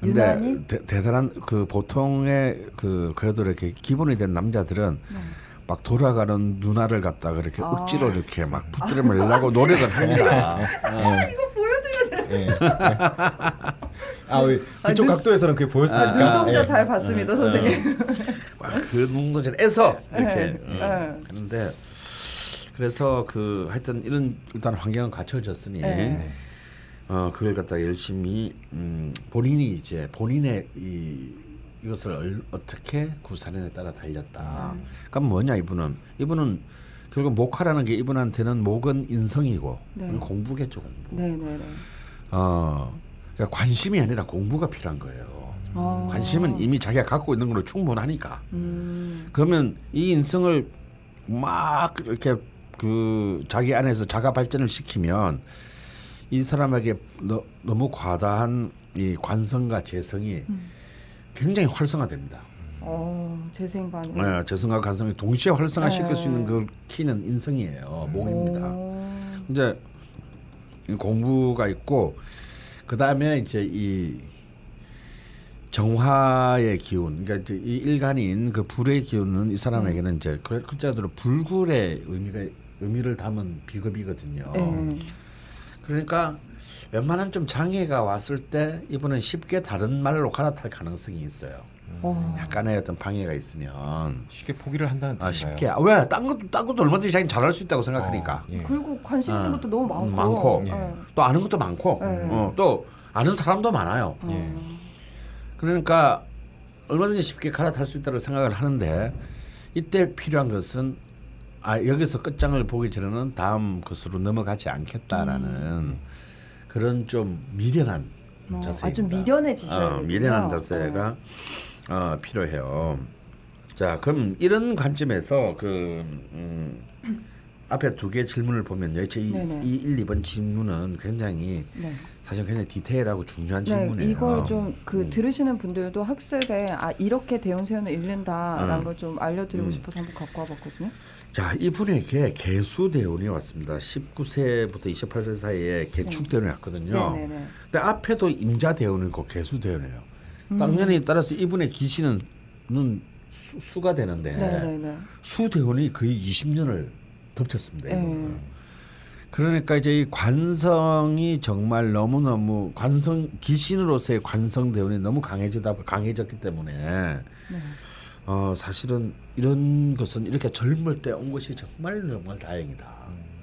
근데 유난히 대, 대단한 그 보통의 그 그래도 이렇게 기본이 된 남자들은 막 돌아가는 누나를 갖다가 이렇게 아. 억지로 이렇게 막 붙들어 매려고 노력을 합니다. 아, 왜 그쪽 눈- 각도에서는 그게 보였으니까. 눈동자 예. 잘 봤습니다, 선생님. 막그 눈동자에서 이렇게 네, 어. 네. 하는데 그래서 그 하여튼 이런 일단 환경은 갖춰졌으니 네. 어 그걸 갖다가 열심히 음 본인이 이제 본인의 이 이것을 얼- 어떻게 구사련에 따라 달렸다. 음. 그러니까 뭐냐 이분은 이분은 결국 목화라는 게 이분한테는 목은 인성이고 네. 공부겠죠 공부. 네, 네, 네. 어 그러니까 관심이 아니라 공부가 필요한 거예요. 어. 관심은 이미 자기가 갖고 있는 걸로 충분하니까. 음. 그러면 이 인성을 막 이렇게 그 자기 안에서 자가 발전을 시키면 이 사람에게 너, 너무 과다한 이 관성과 재성이 굉장히 활성화됩니다. 어, 재생 반응. 네, 재성과 관성이 동시에 활성화시킬 네. 수 있는 그 키는 인성이에요. 목입니다. 오. 이제 이 공부가 있고 그 다음에 이제 이 정화의 기운, 그러니까 이제 이 일간인 그 불의 기운은 이 사람에게는 이제 그 글자대로 불굴의 의미가 의미를 담은 비급이거든요. 네. 그러니까 웬만한 좀 장애가 왔을 때 이분은 쉽게 다른 말로 갈아탈 가능성이 있어요. 어. 약간의 어떤 방해가 있으면 쉽게 포기를 한다는 아, 뜻인가요? 쉽게 왜? 딴 것도 딴 것도 얼마든지 자기 잘할 수 있다고 생각하니까 어, 예. 그리고 관심 있는 어. 것도 너무 많고. 많고. 예. 또 아는 것도 많고 네. 어, 또 아는 사람도 많아요. 예. 그러니까 얼마든지 쉽게 갈아탈 수 있다고 생각을 하는데 이때 필요한 것은 아 여기서 끝장을 보기 전에는 다음 것으로 넘어가지 않겠다라는 그런 좀 미련한 어, 자세입니다. 아, 좀 미련해지셔야 어, 미련한. 자세가 어, 필요해요. 자, 그럼 이런 관점에서 그 음, 앞에 두 개 질문을 보면요. 제 이. 이 1, 2번 질문은 굉장히 네. 사실 굉장히 디테일하고 중요한 네, 질문이에요. 이걸 좀그 음. 들으시는 분들도 학습에 아 이렇게 대운세운을 읽는다라는 음. 걸좀 알려드리고 음. 싶어서 한번 갖고 와봤거든요. 자, 이분에게 개수 대운이 왔습니다. 19세부터 28세 사이에 개축 대운이 왔거든요. 네네네. 근데 앞에도 임자 대운이고 개수 대운이에요. 음. 당연히 따라서 이분의 기신은 는 수, 수가 되는데 네네네. 수 대운이 거의 20년을 덮쳤습니다. 네. 이분은. 그러니까 이제 이 관성이 정말 너무 너무 관성 기신으로서의 관성 대운이 너무 강해지다 강해졌기 때문에 네. 어 사실은 이런 것은 이렇게 젊을 때 온 것이 정말 정말 다행이다.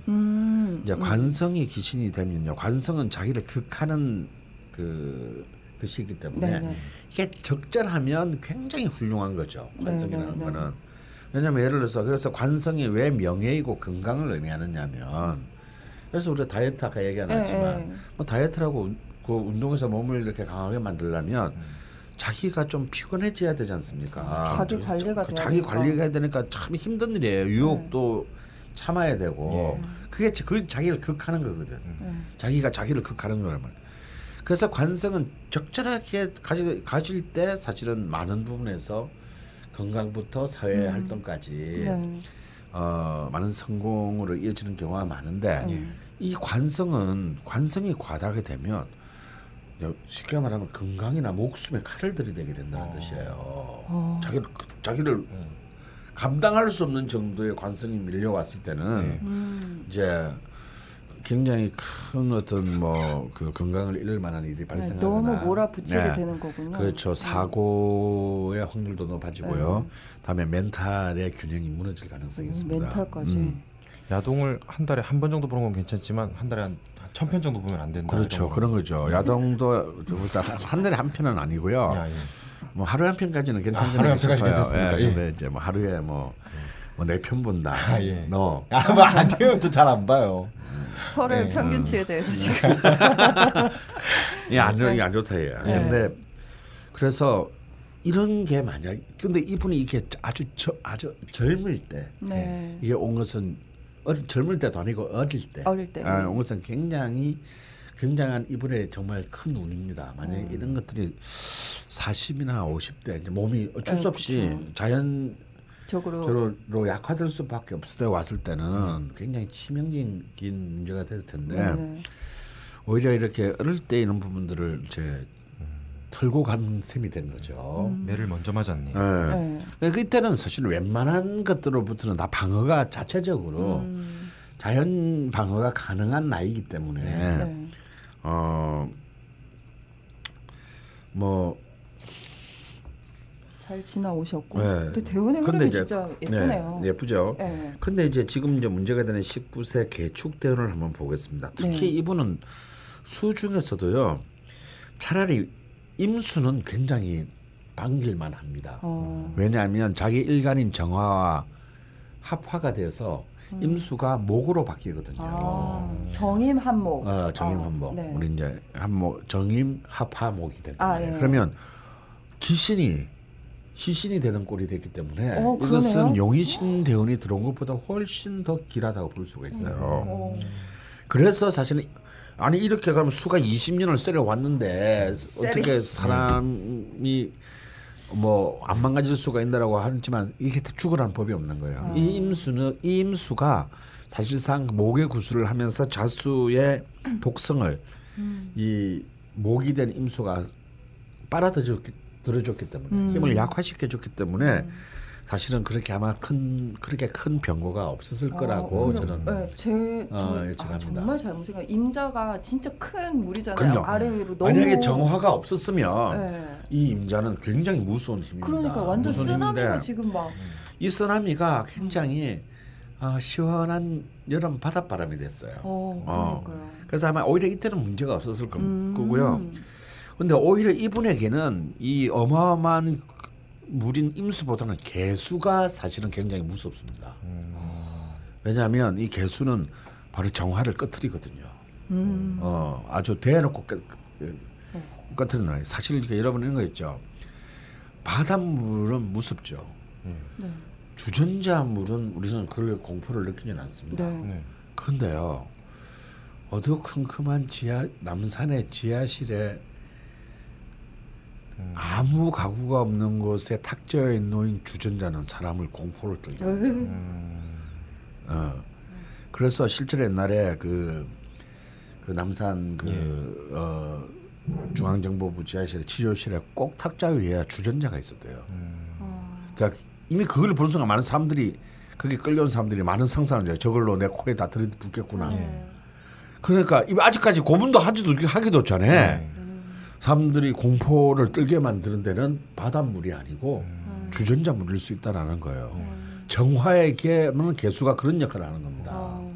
음. 이제 관성이 기신이 되면요, 관성은 자기를 극하는 그 것이기 때문에 네네. 이게 적절하면 굉장히 훌륭한 거죠. 관성이라는 네, 네, 네. 거는 왜냐하면 예를 들어서 그래서 관성이 왜 명예이고 건강을 의미하느냐면 그래서 우리가 다이어트 아까 얘기 안 예, 했지만 예. 뭐 다이어트라고 운- 그 운동해서 몸을 이렇게 강하게 만들려면 자기가 좀 피곤해져야 되지 않습니까? 자기 관리가 돼야 자기 되니까. 관리가 해야 되니까 참 힘든 일이에요. 유혹도 네. 참아야 되고 그게 자- 그 자기를 극하는 거거든. 네. 자기가 자기를 극하는 거란 말이야. 그래서 관성은 적절하게 가지, 가질 때 사실은 많은 부분에서 건강부터 사회 활동까지 네. 어, 많은 성공으로 이어지는 경우가 많은데 음. 이 관성은 관성이 과다하게 되면 여- 쉽게 말하면 건강이나 목숨에 칼을 들이대게 된다는 뜻이에요. 어. 자기를 자기를 감당할 수 없는 정도의 관성이 밀려왔을 때는 음. 이제 굉장히 큰 어떤 뭐 그 건강을 잃을 만한 일이 네, 발생하거나 너무 몰아붙이게 네. 되는 거군요. 그렇죠. 사고의 확률도 높아지고요. 네. 다음에 멘탈의 균형이 무너질 가능성이 음, 있습니다. 멘탈까지. 음. 야동을 한 달에 한 번 정도 보는 건 괜찮지만 한 달에 한 천편 정도 보면 안 된다. 그렇죠. 그런 거죠. 야동도 일단 한 달에 한 편은 아니고요. 야, 예. 뭐 하루에 한 편까지는 괜찮은 아, 하루에 한 편까지 싶어요. 괜찮습니까? 예, 예. 근데 이제 뭐 하루에 뭐뭐네 편 본다. 아, 예. 너 아, 뭐 아니요. 저 잘 안 봐요. 서로의 네. 평균치에 대해서 지금 이게 안 좋, 이게 안 좋다 얘. 네. 근데 그래서 이런 게 만약 근데 이분이 이게 아주 저, 아주 젊을 때 네. 이게 온 것은 어릴, 젊을 때도 아니고 어릴 때. 어릴 때. 아, 온 것은 굉장히 굉장한 이분의 정말 큰 운입니다. 만약에 음. 이런 것들이 40이나 50대 이제 몸이 어쩔 수 네, 없이 그쵸. 자연 적으로 적으로 약화될 수밖에 없을 때 왔을 때는 굉장히 치명적인 문제가 됐을 텐데 네. 오히려 이렇게 어릴 때 이런 부분들을 이제 털고 간 셈이 된 거죠. 매를 먼저 맞았네. 예. 네. 그때는 사실 웬만한 것들로부터는 다 방어가 자체적으로 음. 자연 방어가 가능한 나이기 때문에 네. 어 뭐 잘 지나오셨고. 네. 근데 대운의 흐름이 이제- 진짜 예쁘네요. 네, 예쁘죠. 네. 근데 이제 지금 이제 문제가 되는 19세 개축 대운을 한번 보겠습니다. 특히 네. 이분은 수 중에서도요. 차라리 임수는 굉장히 반길만 합니다. 어. 왜냐하면 자기 일간인 정화와 합화가 돼서 임수가 목으로 바뀌거든요. 음. 아, 정임 한목. 어, 정임 아, 한목. 네. 우리 이제 한목 정임 합화목이 된다. 아, 예. 그러면 기신이 시신이 되는 꼴이 됐기 때문에 어, 이것은. 용의신 대운이 들어온 것보다 훨씬 더 길하다고 볼 수가 있어요. 어. 그래서 사실은 아니 이렇게 그러면 수가 20년을 썰어 왔는데 어떻게 사람이 뭐 안 망가질 수가 있다라고 하지만 이게 죽으라는 법이 없는 거예요. 이 임수는 이 임수가 사실상 목의 구술을 하면서 자수의 독성을 이 목이 된 임수가 빨아들였기 들어줬기 때문에 힘을 약화시켜 줬기 때문에 사실은 그렇게 아마 큰 그렇게 큰 변고가 없었을 거라고 아, 저는 네, 제 어, 저, 아, 예측합니다. 정말 잘못 생각. 임자가 진짜 큰 물이잖아요. 그럼요. 아래 위로 너무 만약에 정화가 없었으면 네. 이 임자는 굉장히 무서운 힘입니다. 그러니까 완전 쓰나미가 지금 막 이 쓰나미가 굉장히 어, 시원한 여름 바닷바람이 됐어요. 어, 어. 그래서 아마 오히려 이때는 문제가 없었을 거- 음. 거고요. 근데 오히려 이분에게는 이 어마어마한 물인 임수보다는 개수가 사실은 굉장히 무섭습니다. 왜냐하면 이 개수는 바로 정화를 꺼트리거든요. 음. 어, 아주 대놓고 꺼, 꺼트리는 거예요. 사실 이게 여러분 이런 거 있죠. 바닷물은 무섭죠. 네. 주전자물은 우리는 그걸 공포를 느끼지는 않습니다. 네. 네. 근데요 어두컴컴한 지하 남산의 지하실에 아무 가구가 없는 곳에 탁자에 놓인 주전자는 사람을 공포를 떨게 합니다. 음. 어. 그래서 실제로 옛날에 그, 그 남산 그 어, 중앙정보부 지하실에 치료실에 꼭 탁자 위에 주전자가 있었대요. 어. 그러니까 이미 그걸 보는 순간 많은 사람들이 거기 끌려온 사람들이 많은 상상을 해요. 저걸로 내 코에 다 들이붓겠구나. 네. 그러니까 이 아직까지 고문도 하지도 하기도 전에 네. 사람들이 공포를 떨게 만드는 데는 바닷물이 아니고 음. 주전자 물일 수 있다라는 거예요. 정화에게는 개수가 그런 역할을 하는 겁니다. 어.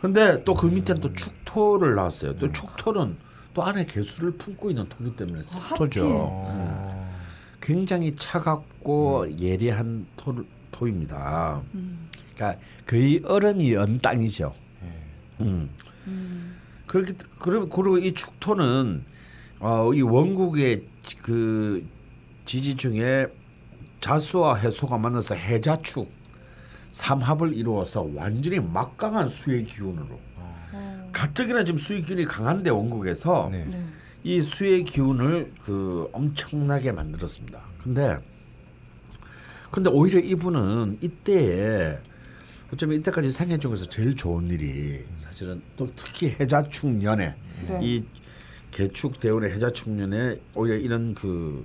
근데 또 그 밑에는 또 축토를 나왔어요. 또 축토는 또 안에 개수를 품고 있는 토기 때문에 습토죠. 어. 굉장히 차갑고 예리한 토, 토입니다. 그러니까 거의 얼음이 연 땅이죠. 음. 그렇게 그리고 그리고 이 축토는 어, 이 원국의 지- 그 지지 중에 자수와 해소가 만나서 해자축 삼합을 이루어서 완전히 막강한 수의 기운으로 가뜩이나 지금 수의 기운이 강한데 원국에서 네. 네. 이 수의 기운을 그 엄청나게 만들었습니다. 근데 근데 오히려 이분은 이때에 어쩌면 이때까지 생애 중에서 제일 좋은 일이 사실은 또 특히 해자축년에 네. 이 개축 대운의 해자 축년에 오히려 이런 그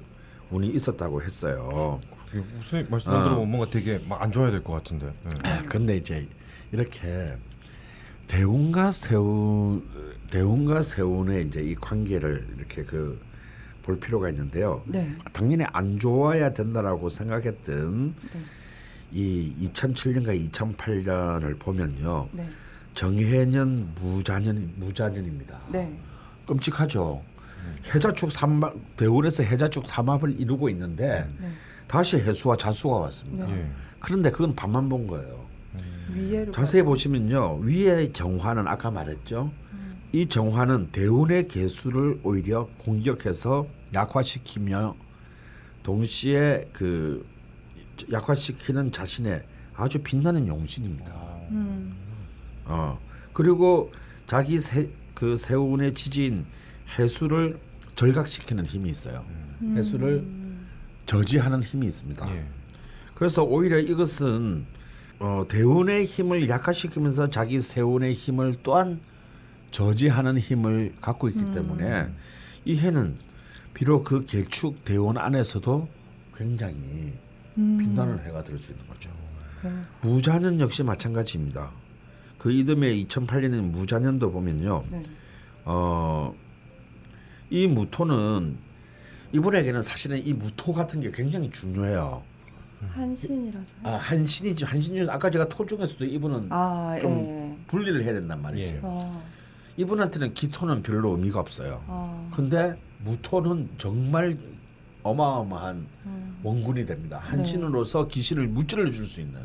운이 있었다고 했어요. 그게 무슨 말씀을 어. 들어보면 뭔가 되게 막 안 좋아야 될 것 같은데. 네. 근데 이제 이렇게 대운과 세운 대운과 세운의 이제 이 관계를 이렇게 그 볼 필요가 있는데요. 네. 당연히 안 좋아야 된다라고 생각했던 네. 이 2007년과 2008년을 보면요. 네. 정해년 무자년 무자년입니다. 네. 끔찍하죠. 해자축 삼합 대운에서 해자축 삼합을 이루고 있는데 네. 다시 해수와 자수가 왔습니다. 네. 예. 그런데 그건 반만 본 거예요. 위에를 자세히 보시면요 위에 정화는 아까 말했죠 이 정화는 대운의 개수를 오히려 공격해서 약화시키며 동시에 그 약화시키는 자신의 아주 빛나는 용신입니다. 음. 어 그리고 자기 세, 그 세운의 지지인 해수를 절각시키는 힘이 있어요. 해수를 저지하는 힘이 있습니다. 예. 그래서 오히려 이것은 어, 대운의 힘을 약화시키면서 자기 세운의 힘을 또한 저지하는 힘을 갖고 있기 때문에 이 해는 비록 그 개축 대운 안에서도 굉장히 빛나는 해가 될 수 있는 거죠. 무자년 역시 마찬가지입니다. 그 이듬해 2008년에 무자년도 보면요. 네. 어, 이 무토는 이분에게는 사실은 이 무토 같은 게 굉장히 중요해요. 한신이라서. 아, 한신이지 한신이 아까 제가 토 중에서도 이분은 아, 좀 예. 분리를 해야 된단 말이죠. 예. 아, 이분한테는 기토는 별로 의미가 없어요. 아. 근데 무토는 정말 어마어마한 음. 원군이 됩니다. 한신으로서 기신을 무찌를 줄수 있는.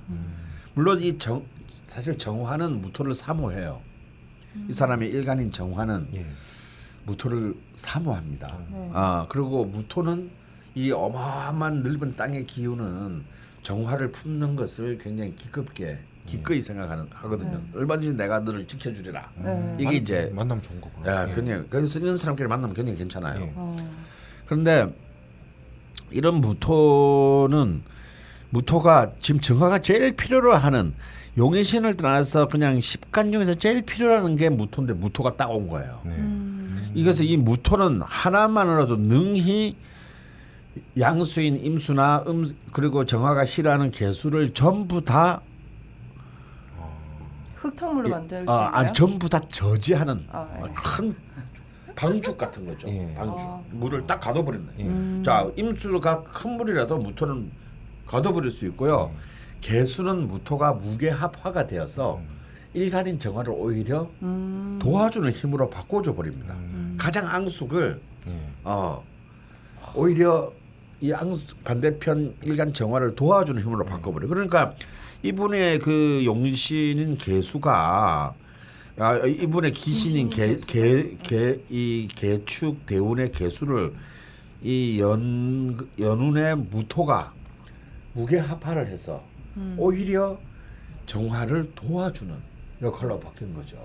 물론 이 정 사실 정화는 무토를 사모해요. 이 사람의 일간인 정화는 예. 무토를 사모합니다. 네. 아 그리고 무토는 이 어마어마한 넓은 땅의 기운은 정화를 품는 것을 굉장히 기껍게 기꺼이 생각하는 하거든요. 네. 얼마든지 내가 너를 지켜주리라. 네. 이게 이제 만남 좋은 거구나. 야, 예. 굉장히 그래서 이런 사람끼리 만나면 굉장히 괜찮아요. 예. 어. 그런데 이런 무토는 무토가 지금 정화가 제일 필요로 하는 용의 신을 떠나서 그냥 십간 중에서 제일 필요하는 게 무토인데 무토가 딱 온 거예요. 네. 음. 이것은 이 무토는 하나만으로도 능히 양수인 임수나 음 그리고 정화가 싫어하는 개수를 전부 다 흙탕물로 만들 수 어, 있나요? 아니 전부 다 저지하는 아, 예. 큰 방죽 같은 거죠. 예. 방죽 아. 물을 딱 가둬버렸네. 음. 자 임수가 큰 물이라도 무토는 가둬버릴 수 있고요. 개수는 무토가 무게합화가 되어서 일간인 정화를 오히려 음. 도와주는 힘으로 바꿔줘 버립니다. 가장 앙숙을 예. 어 오히려 이 앙숙 반대편 일간 정화를 도와주는 힘으로 바꿔버려. 그러니까 이분의 그 용신인 개수가 아 이분의 기신인 개 개 개 이 개축 대운의 개수를 이 연 연운의 무토가 무게 합화를 해서 오히려 정화를 도와주는 역할로 바뀐 거죠.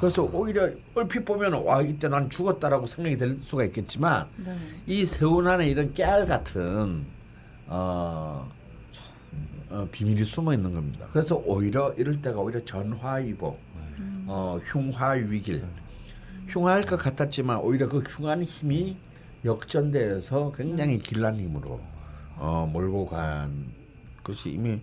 그래서 오히려 얼핏 보면 와 이때 난 죽었다라고 생각이 될 수가 있겠지만 네. 이 세운 안에 이런 깨알 같은 어, 어, 비밀이 숨어 있는 겁니다. 그래서 오히려 이럴 때가 오히려 전화위복, 어, 흉화위길, 흉할 것 같았지만 오히려 그 흉한 힘이 역전되어서 굉장히 길난 힘으로 어, 몰고 간 것이 이미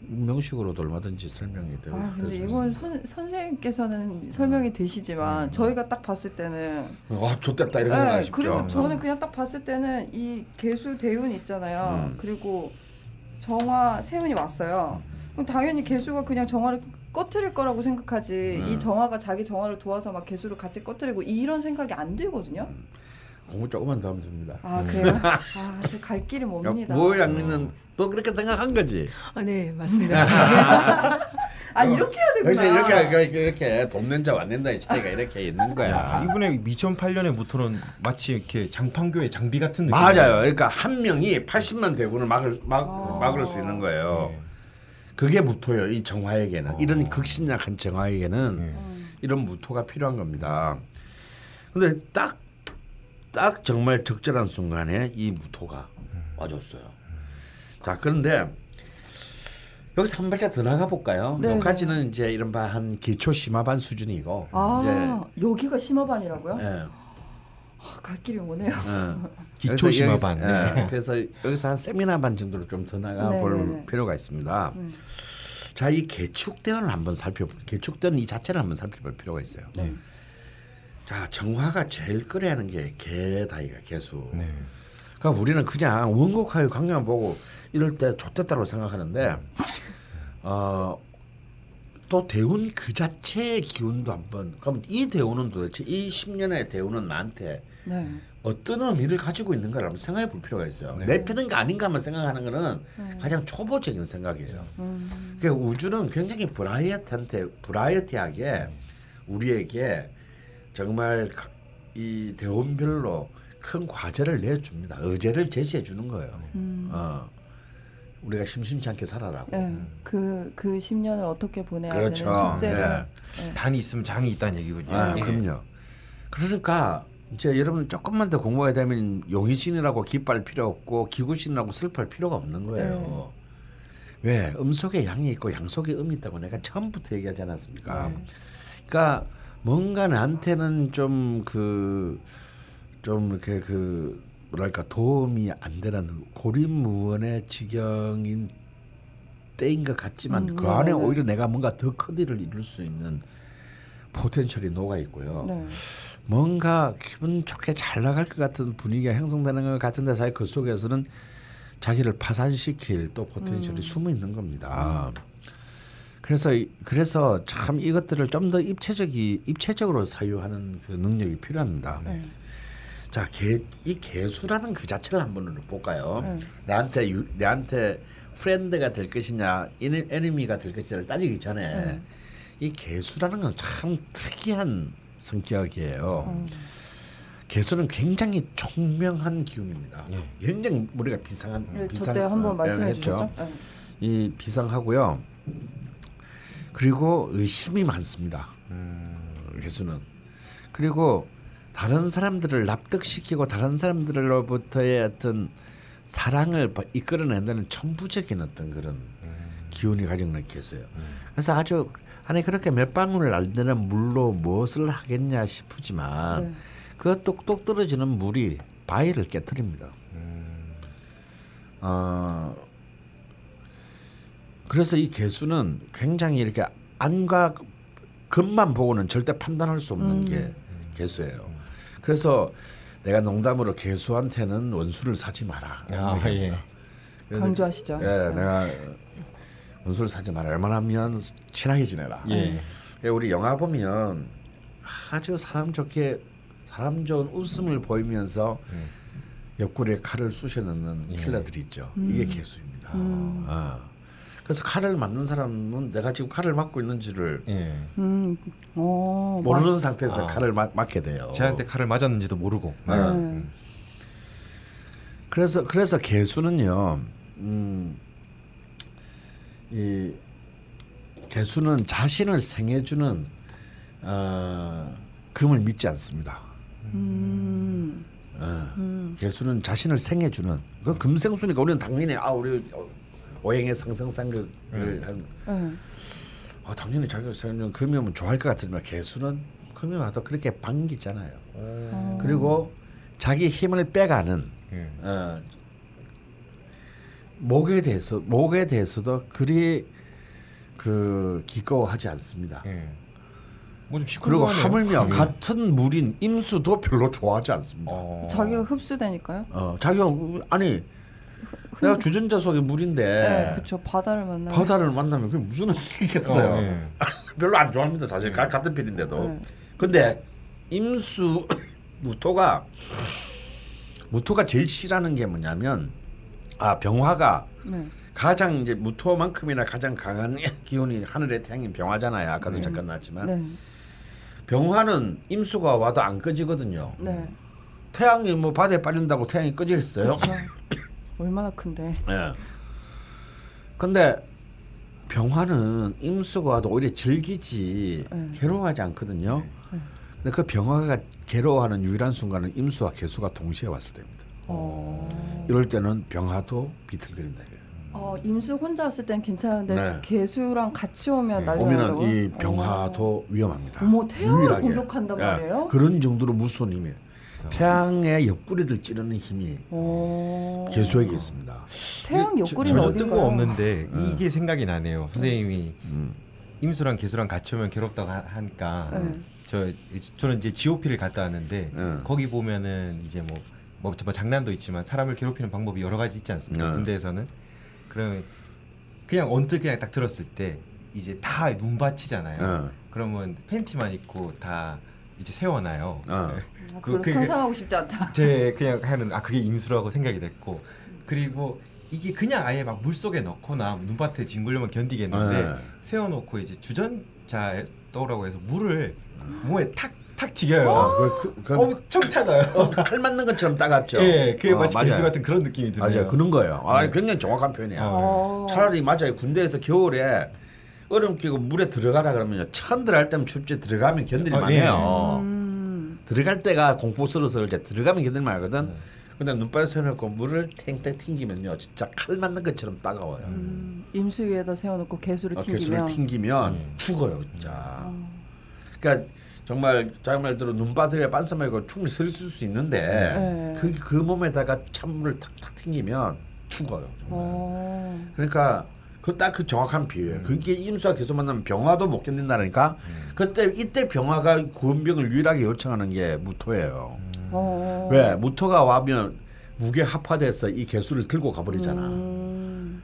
명식으로도 얼마든지 설명이 되고 아 근데 이건 선, 선생님께서는 설명이 되시지만 저희가 딱 봤을 때는 아 좋댔다 이렇게 네, 생각하십시오. 그리고 저는 그냥 딱 봤을 때는 이 개수 대운 있잖아요. 음. 그리고 정화 세운이 왔어요. 그럼 당연히 개수가 그냥 정화를 꺼트릴 거라고 생각하지. 음. 이 정화가 자기 정화를 도와서 막 개수를 같이 꺼트리고 이런 생각이 안 들거든요. 공부 조금만 더 하면 됩니다. 아 그래요? 아, 저갈 길이 멉니다. 무양민은 또 그렇게 생각한 거지. 아, 네, 맞습니다. 아 이렇게 해야 그래서 되구나. 이렇게 이렇게 이렇게 돈 낸자 안 낸다의 차이가 이렇게 있는 거야. 야, 이분의 2008년의 무토는 마치 이렇게 장판교의 장비 같은 느낌. 맞아요. 그러니까 한 명이 80만 대군을 막을 막 아. 막을 수 있는 거예요. 예. 그게 무토예요. 이 정화에게는 이런 극신약한 정화에게는 예. 이런 무토가 필요한 겁니다. 근데 딱 딱 정말 적절한 순간에 이 무토가 와줬어요. 자 그런데 여기서 한 발짝 더 나가 볼까요? 네, 여기까지는 이제 이른바 한 기초 심화반 수준이고 아 여기가 심화반이라고요? 이제 예, 아, 갈 길이 오네요. 예. 기초 심화반. 여기서, 네. 예, 그래서 여기서 한 세미나반 정도로 좀 더 나가 네, 볼 네, 네. 필요가 있습니다. 음. 자, 이 개축대원을 한번 살펴볼 개축대원 이 자체를 한번 살펴볼 필요가 있어요. 네. 자, 정화가 제일 끌어야 하는 게 개다이가 개수. 네. 그러니까 우리는 그냥 원곡하여 강연 보고 이럴 때 좋댔다고 생각하는데 어. 또 대운 그 자체의 기운도 한번 그러면 이 대운은 도대체 이 10년의 대운은 나한테 네. 어떤 의미를 가지고 있는가를 한번 생각해 볼 필요가 있어요. 내 편인가 아닌가 한번 생각하는 거는 가장 초보적인 생각이에요. 음. 그러니까 우주는 굉장히 브라이어티한테 브라이어티하게 우리에게 정말 가- 이 대원별로 큰 과제를 내줍니다. 의제를 제시해 주는 거예요. 음. 어, 우리가 심심치 않게 살아라고. 예, 그, 그 10년을 어떻게 보내야 그렇죠. 되는 숙제를 네. 단이 있으면 장이 있다는 얘기군요. 아, 예. 그럼요. 그러니까 이제 여러분 조금만 더 공부해야 되면 용의신이라고 기뻐할 필요 없고 기구신이라고 슬퍼할 필요가 없는 거예요. 왜 음속에 양이 있고 양속에 음이 있다고 내가 처음부터 얘기하지 않았습니까? 네. 그러니까 뭔가 나한테는 좀 그 좀 이렇게 그 뭐랄까 도움이 안 되는 고립무원의 지경인 때인 것 같지만 음, 그 안에 네네. 오히려 내가 뭔가 더 큰 일을 이룰 수 있는 포텐셜이 녹아 있고요. 네. 뭔가 기분 좋게 잘 나갈 것 같은 분위기가 형성되는 것 같은데 사실 그 속에서는 자기를 파산시킬 또 포텐셜이 숨어 있는 겁니다. 그래서 이- 그래서 참 이것들을 좀 더 입체적이 입체적으로 사유하는 그 능력이 필요합니다. 네. 자, 계, 이 계수라는 그 자체를 한번 볼까요? 네. 나한테 유, 내한테 friend가 될 것이냐, 에니- 에니미가 될 것이냐를 따지기 전에 네. 이 계수라는 건 참 특이한 성격이에요. 음. 계수는 굉장히 총명한 기운입니다. 굉장히 우리가 비상한 예, 비상 접때 한번 어, 말씀해. 주셨죠? 네. 이 비상하고요. 그리고 의심이 많습니다. 개수는 그리고 다른 사람들을 납득시키고 다른 사람들로부터의 어떤 사랑을 바- 이끌어낸다는 천부적인 어떤 그런 기운이 가지고 있는 개수예요. 그래서 아주 안에 그렇게 몇 방울을 알드는 물로 무엇을 하겠냐 싶지만 네. 그 똑똑 떨어지는 물이 바위를 깨뜨립니다. 어 그래서 이 개수는 굉장히 이렇게 안과 겉만 보고는 절대 판단할 수 없는 음. 게 개수예요. 그래서 내가 농담으로 개수한테는 원수를 사지 마라. 아, 예. 강조하시죠. 예, 내가 원수를 사지 마라. 웬만하면 친하게 지내라. 예. 예, 우리 영화 보면 아주 사람 좋게 사람 좋은 웃음을 보이면서 옆구리에 칼을 쑤셔 넣는 예. 킬러들이 있죠. 음. 이게 개수입니다. 어. 그래서 칼을 맞는 사람은 내가 지금 칼을 맞고 있는지를 예. 음, 어, 모르는 상태에서 아. 칼을 맞, 맞게 돼요. 쟤한테 칼을 맞았는지도 모르고. 네. 네. 음. 그래서 그래서 개수는요. 음, 이 개수는 자신을 생해주는 어, 금을 믿지 않습니다. 음, 어, 음, 개수는 자신을 생해주는 그 금생수니까 우리는 당연히 아 우리 어, 오행의 상승상극을 한 네. 어, 당연히 자기가 생해주는 금이면 좋아할 것 같지만 개수는 금이 와도 그렇게 반기잖아요. 어. 그리고 자기 힘을 빼가는 예. 어, 목에 대해서 목에 대해서도 그리 그 기꺼워하지 않습니다. 예. 뭐좀 그리고. 하물며 예. 같은 물인 임수도 별로 좋아하지 않습니다. 어, 어. 자기가 흡수되니까요. 자기가 아니 내가 주전자 속의 물인데 네, 그렇죠. 바다를 만나. 바다를 만나면 그게 무슨 의미겠어요. 어, 예. 별로 안 좋아합니다. 사실 가- 같은 필인데도. 네. 근데 임수 무토가 무토가 제일 싫어하는 게 뭐냐면 아 병화가 네. 가장 이제 무토만큼이나 가장 강한 기운이 하늘의 태양인 병화잖아요. 아까도 네. 잠깐 나왔지만 네. 병화는 임수가 와도 안 꺼지거든요. 네. 태양이 뭐 바다에 빠진다고 태양이 꺼지겠어요? 그렇죠. 얼마나 큰데. 예. 근데 병화는 임수가 오히려 즐기지 네. 괴로워하지 않거든요. 근데 그 병화가 괴로워하는 유일한 순간은 임수와 개수가 동시에 왔을 때입니다. 어. 이럴 때는 병화도 비틀거린다. 어, 임수 혼자 왔을 땐 괜찮은데 네. 개수랑 같이 오면 난리 오면은 난다고. 이 병화도 위험합니다. 어머, 태양을 유일하게. 공격한단 예, 말이에요? 그런 정도로 무서운 힘이에요. 태양의 옆구리를 찌르는 힘이 어. 개수에게 있습니다. 태양 옆구리는 어딘가요? 뜬금없는데 이게 생각이 나네요. 선생님이 음. 임수랑 개수랑 같이 오면 괴롭다고 하- 하니까 네. 저 저는 이제 GOP를 갔다 왔는데 네. 거기 보면은 이제 뭐, 뭐, 뭐 장난도 있지만 사람을 괴롭히는 방법이 여러 가지 있지 않습니까? 네. 군대에서는 그러면 그냥 언뜻 그냥 딱 들었을 때 이제 다 눈밭이잖아요. 네. 그러면 팬티만 입고 다 이제 세워놔요. 어. 아, 그- 별로 그게- 상상하고 싶지 않다. 제 그냥 하는 아 그게 임수라고 생각이 됐고 그리고 이게 그냥 아예 막 물 속에 넣거나 눈밭에 뒹굴려면 견디겠는데 네. 세워놓고 이제 주전자에 떠오라고 해서 물을 몸에 탁 탁 튀겨요. 어, 그, 그, 그, 엄청 차가요. 어, 칼 맞는 것처럼 따갑죠. 예, 그게 어, 마치 맞아요. 개수 같은 그런 느낌이 드네요. 맞아요. 그런 거예요. 아, 네. 굉장히 정확한 표현이야. 어. 차라리 맞아요. 군대에서 겨울에 얼음 끼고 물에 들어가라 그러면 처음 들어갈 때면 춥지 들어가면 견딜만 어, 예. 해요. 음. 들어갈 때가 공포스러워서 이제 들어가면 견딜만 하거든. 네. 근데 눈발 세워놓고 물을 탱탱 튕기면요, 진짜 칼 맞는 것처럼 따가워요. 음, 임수 위에다 세워놓고 개수를 어, 개수를 튕기면 튕기면 음. 죽어요, 진짜. 어. 그러니까 정말 자기 말대로 눈바닥에 빤스말고 충분히 서 있을 수 있는데 네. 그, 그 몸에다가 찬물을 탁탁 튕기면 죽어요. 정말. 어. 그러니까 그딱 그 정확한 비유예요. 그게 임수와 계속 만나면 병화도 못 견딘다니까. 그때 이때 병화가 구원병을 유일하게 요청하는 게 무토예요. 어. 왜 무토가 와면 무게 합화돼서 이 개수를 들고 가버리잖아. 음.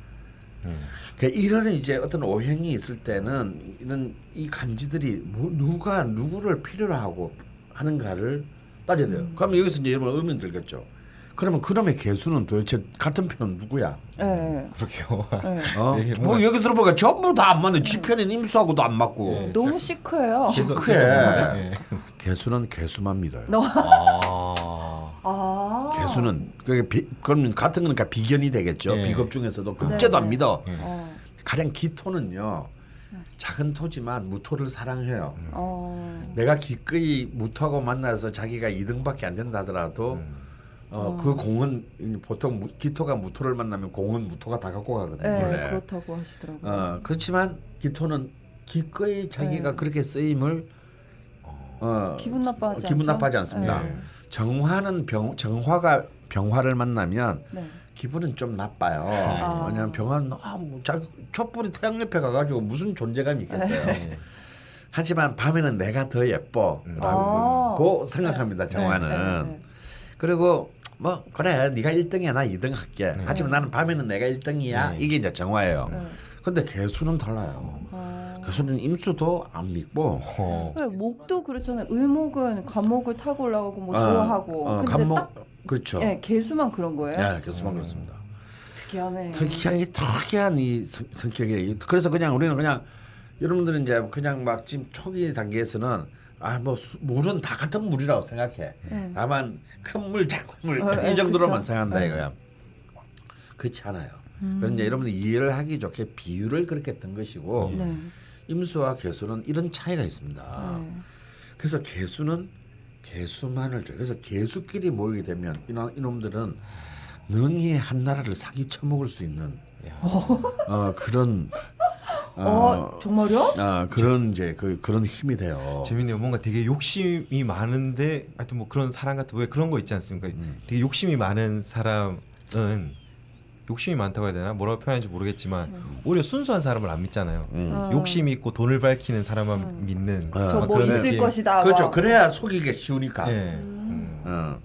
그러니까 이런 이제 어떤 오행이 있을 때는 이런 이 간지들이 뭐 누가 누구를 필요로 하고 하는가를 따져야 돼요. 그러면 여기서 이제 여러분 의문 들겠죠. 그러면 그놈의 개수는 도대체 같은 편은 누구야? 네. 그렇게요. 네. 어? 네, 뭐 여기 들어보니까 전부 다 안 맞네. 지편인 임수하고도 안 맞고. 네. 너무 시크해요. 시크해. 예. 개수는 개수만 믿어요. 너. 아. 아. 개수는 그게 비, 그러면 같은 거니까 비견이 되겠죠. 네. 비겁 중에서도 급제도 안 네. 믿어. 예. 어. 가령 기토는요. 작은 토지만 무토를 사랑해요. 어. 내가 기꺼이 무토하고 만나서 자기가 2등밖에 안 된다 하더라도 음. 어, 그 공은 보통 무, 기토가 무토를 만나면 공은 무토가 다 갖고 가거든요. 네, 원래. 그렇다고 하시더라고요. 어, 그렇지만 기토는 기꺼이 자기가 네. 그렇게 쓰임을 어, 기분 나빠하지 기분 않죠? 나빠하지 않습니다. 네. 정화는 병 정화가 병화를 만나면 네. 기분은 좀 나빠요. 아. 왜냐하면 병원 너무 자, 촛불이 태양 옆에 가가지고 무슨 존재감이 있겠어요. 네. 하지만 밤에는 내가 더 예뻐라고 생각합니다. 정화는. 네, 네, 네. 그리고 뭐 그래 네가 1등이야 나 2등 할게. 하지만 나는 밤에는 내가 1등이야. 네. 이게 이제 정화예요. 네. 근데 개수는 달라요. 어. 개수는 임수도 안 믿고 어. 네, 목도 그렇잖아요. 을목은 감목을 타고 올라가고 뭐 어, 좋아하고. 어, 근데 감목 딱 그렇죠. 예, 개수만 그런 거예요. 예, 개수만 그렇습니다. 특이하네. 특이한 이 특이한 이 성- 성격이 그래서 그냥 우리는 그냥 여러분들은 이제 그냥 막 지금 초기 단계에서는 아 뭐 물은 다 같은 물이라고 생각해. 네. 다만 큰 물, 작은 물 어, 이 예, 정도로만 그쵸. 생각한다 네. 이거야. 그렇지 않아요. 음. 그래서 이제 여러분들 이해를 하기 좋게 비유를 그렇게 했던 것이고 네. 임수와 개수는 이런 차이가 있습니다. 네. 그래서 개수는 개수만을 줘요. 그래서 개수끼리 모이게 되면 이놈, 이놈들은 능히 한 나라를 사기 쳐먹을 수 있는 어, 그런 어, 정말요? 아, 그런 이제 그 그런 힘이 돼요. 재밌네요. 뭔가 되게 욕심이 많은데 하여튼 뭐 그런 사람 같은 왜 그런 거 있지 않습니까? 되게 욕심이 많은 사람은 욕심이 많다고 해야 되나 뭐라고 표현하는지 모르겠지만 오히려 순수한 사람을 안 믿잖아요. 음. 욕심 있고 돈을 밝히는 사람만 믿는 어. 저막뭐 그런 있을. 것이다. 그렇죠. 막. 그래야 속이기 쉬우니까. 예. 음. 어.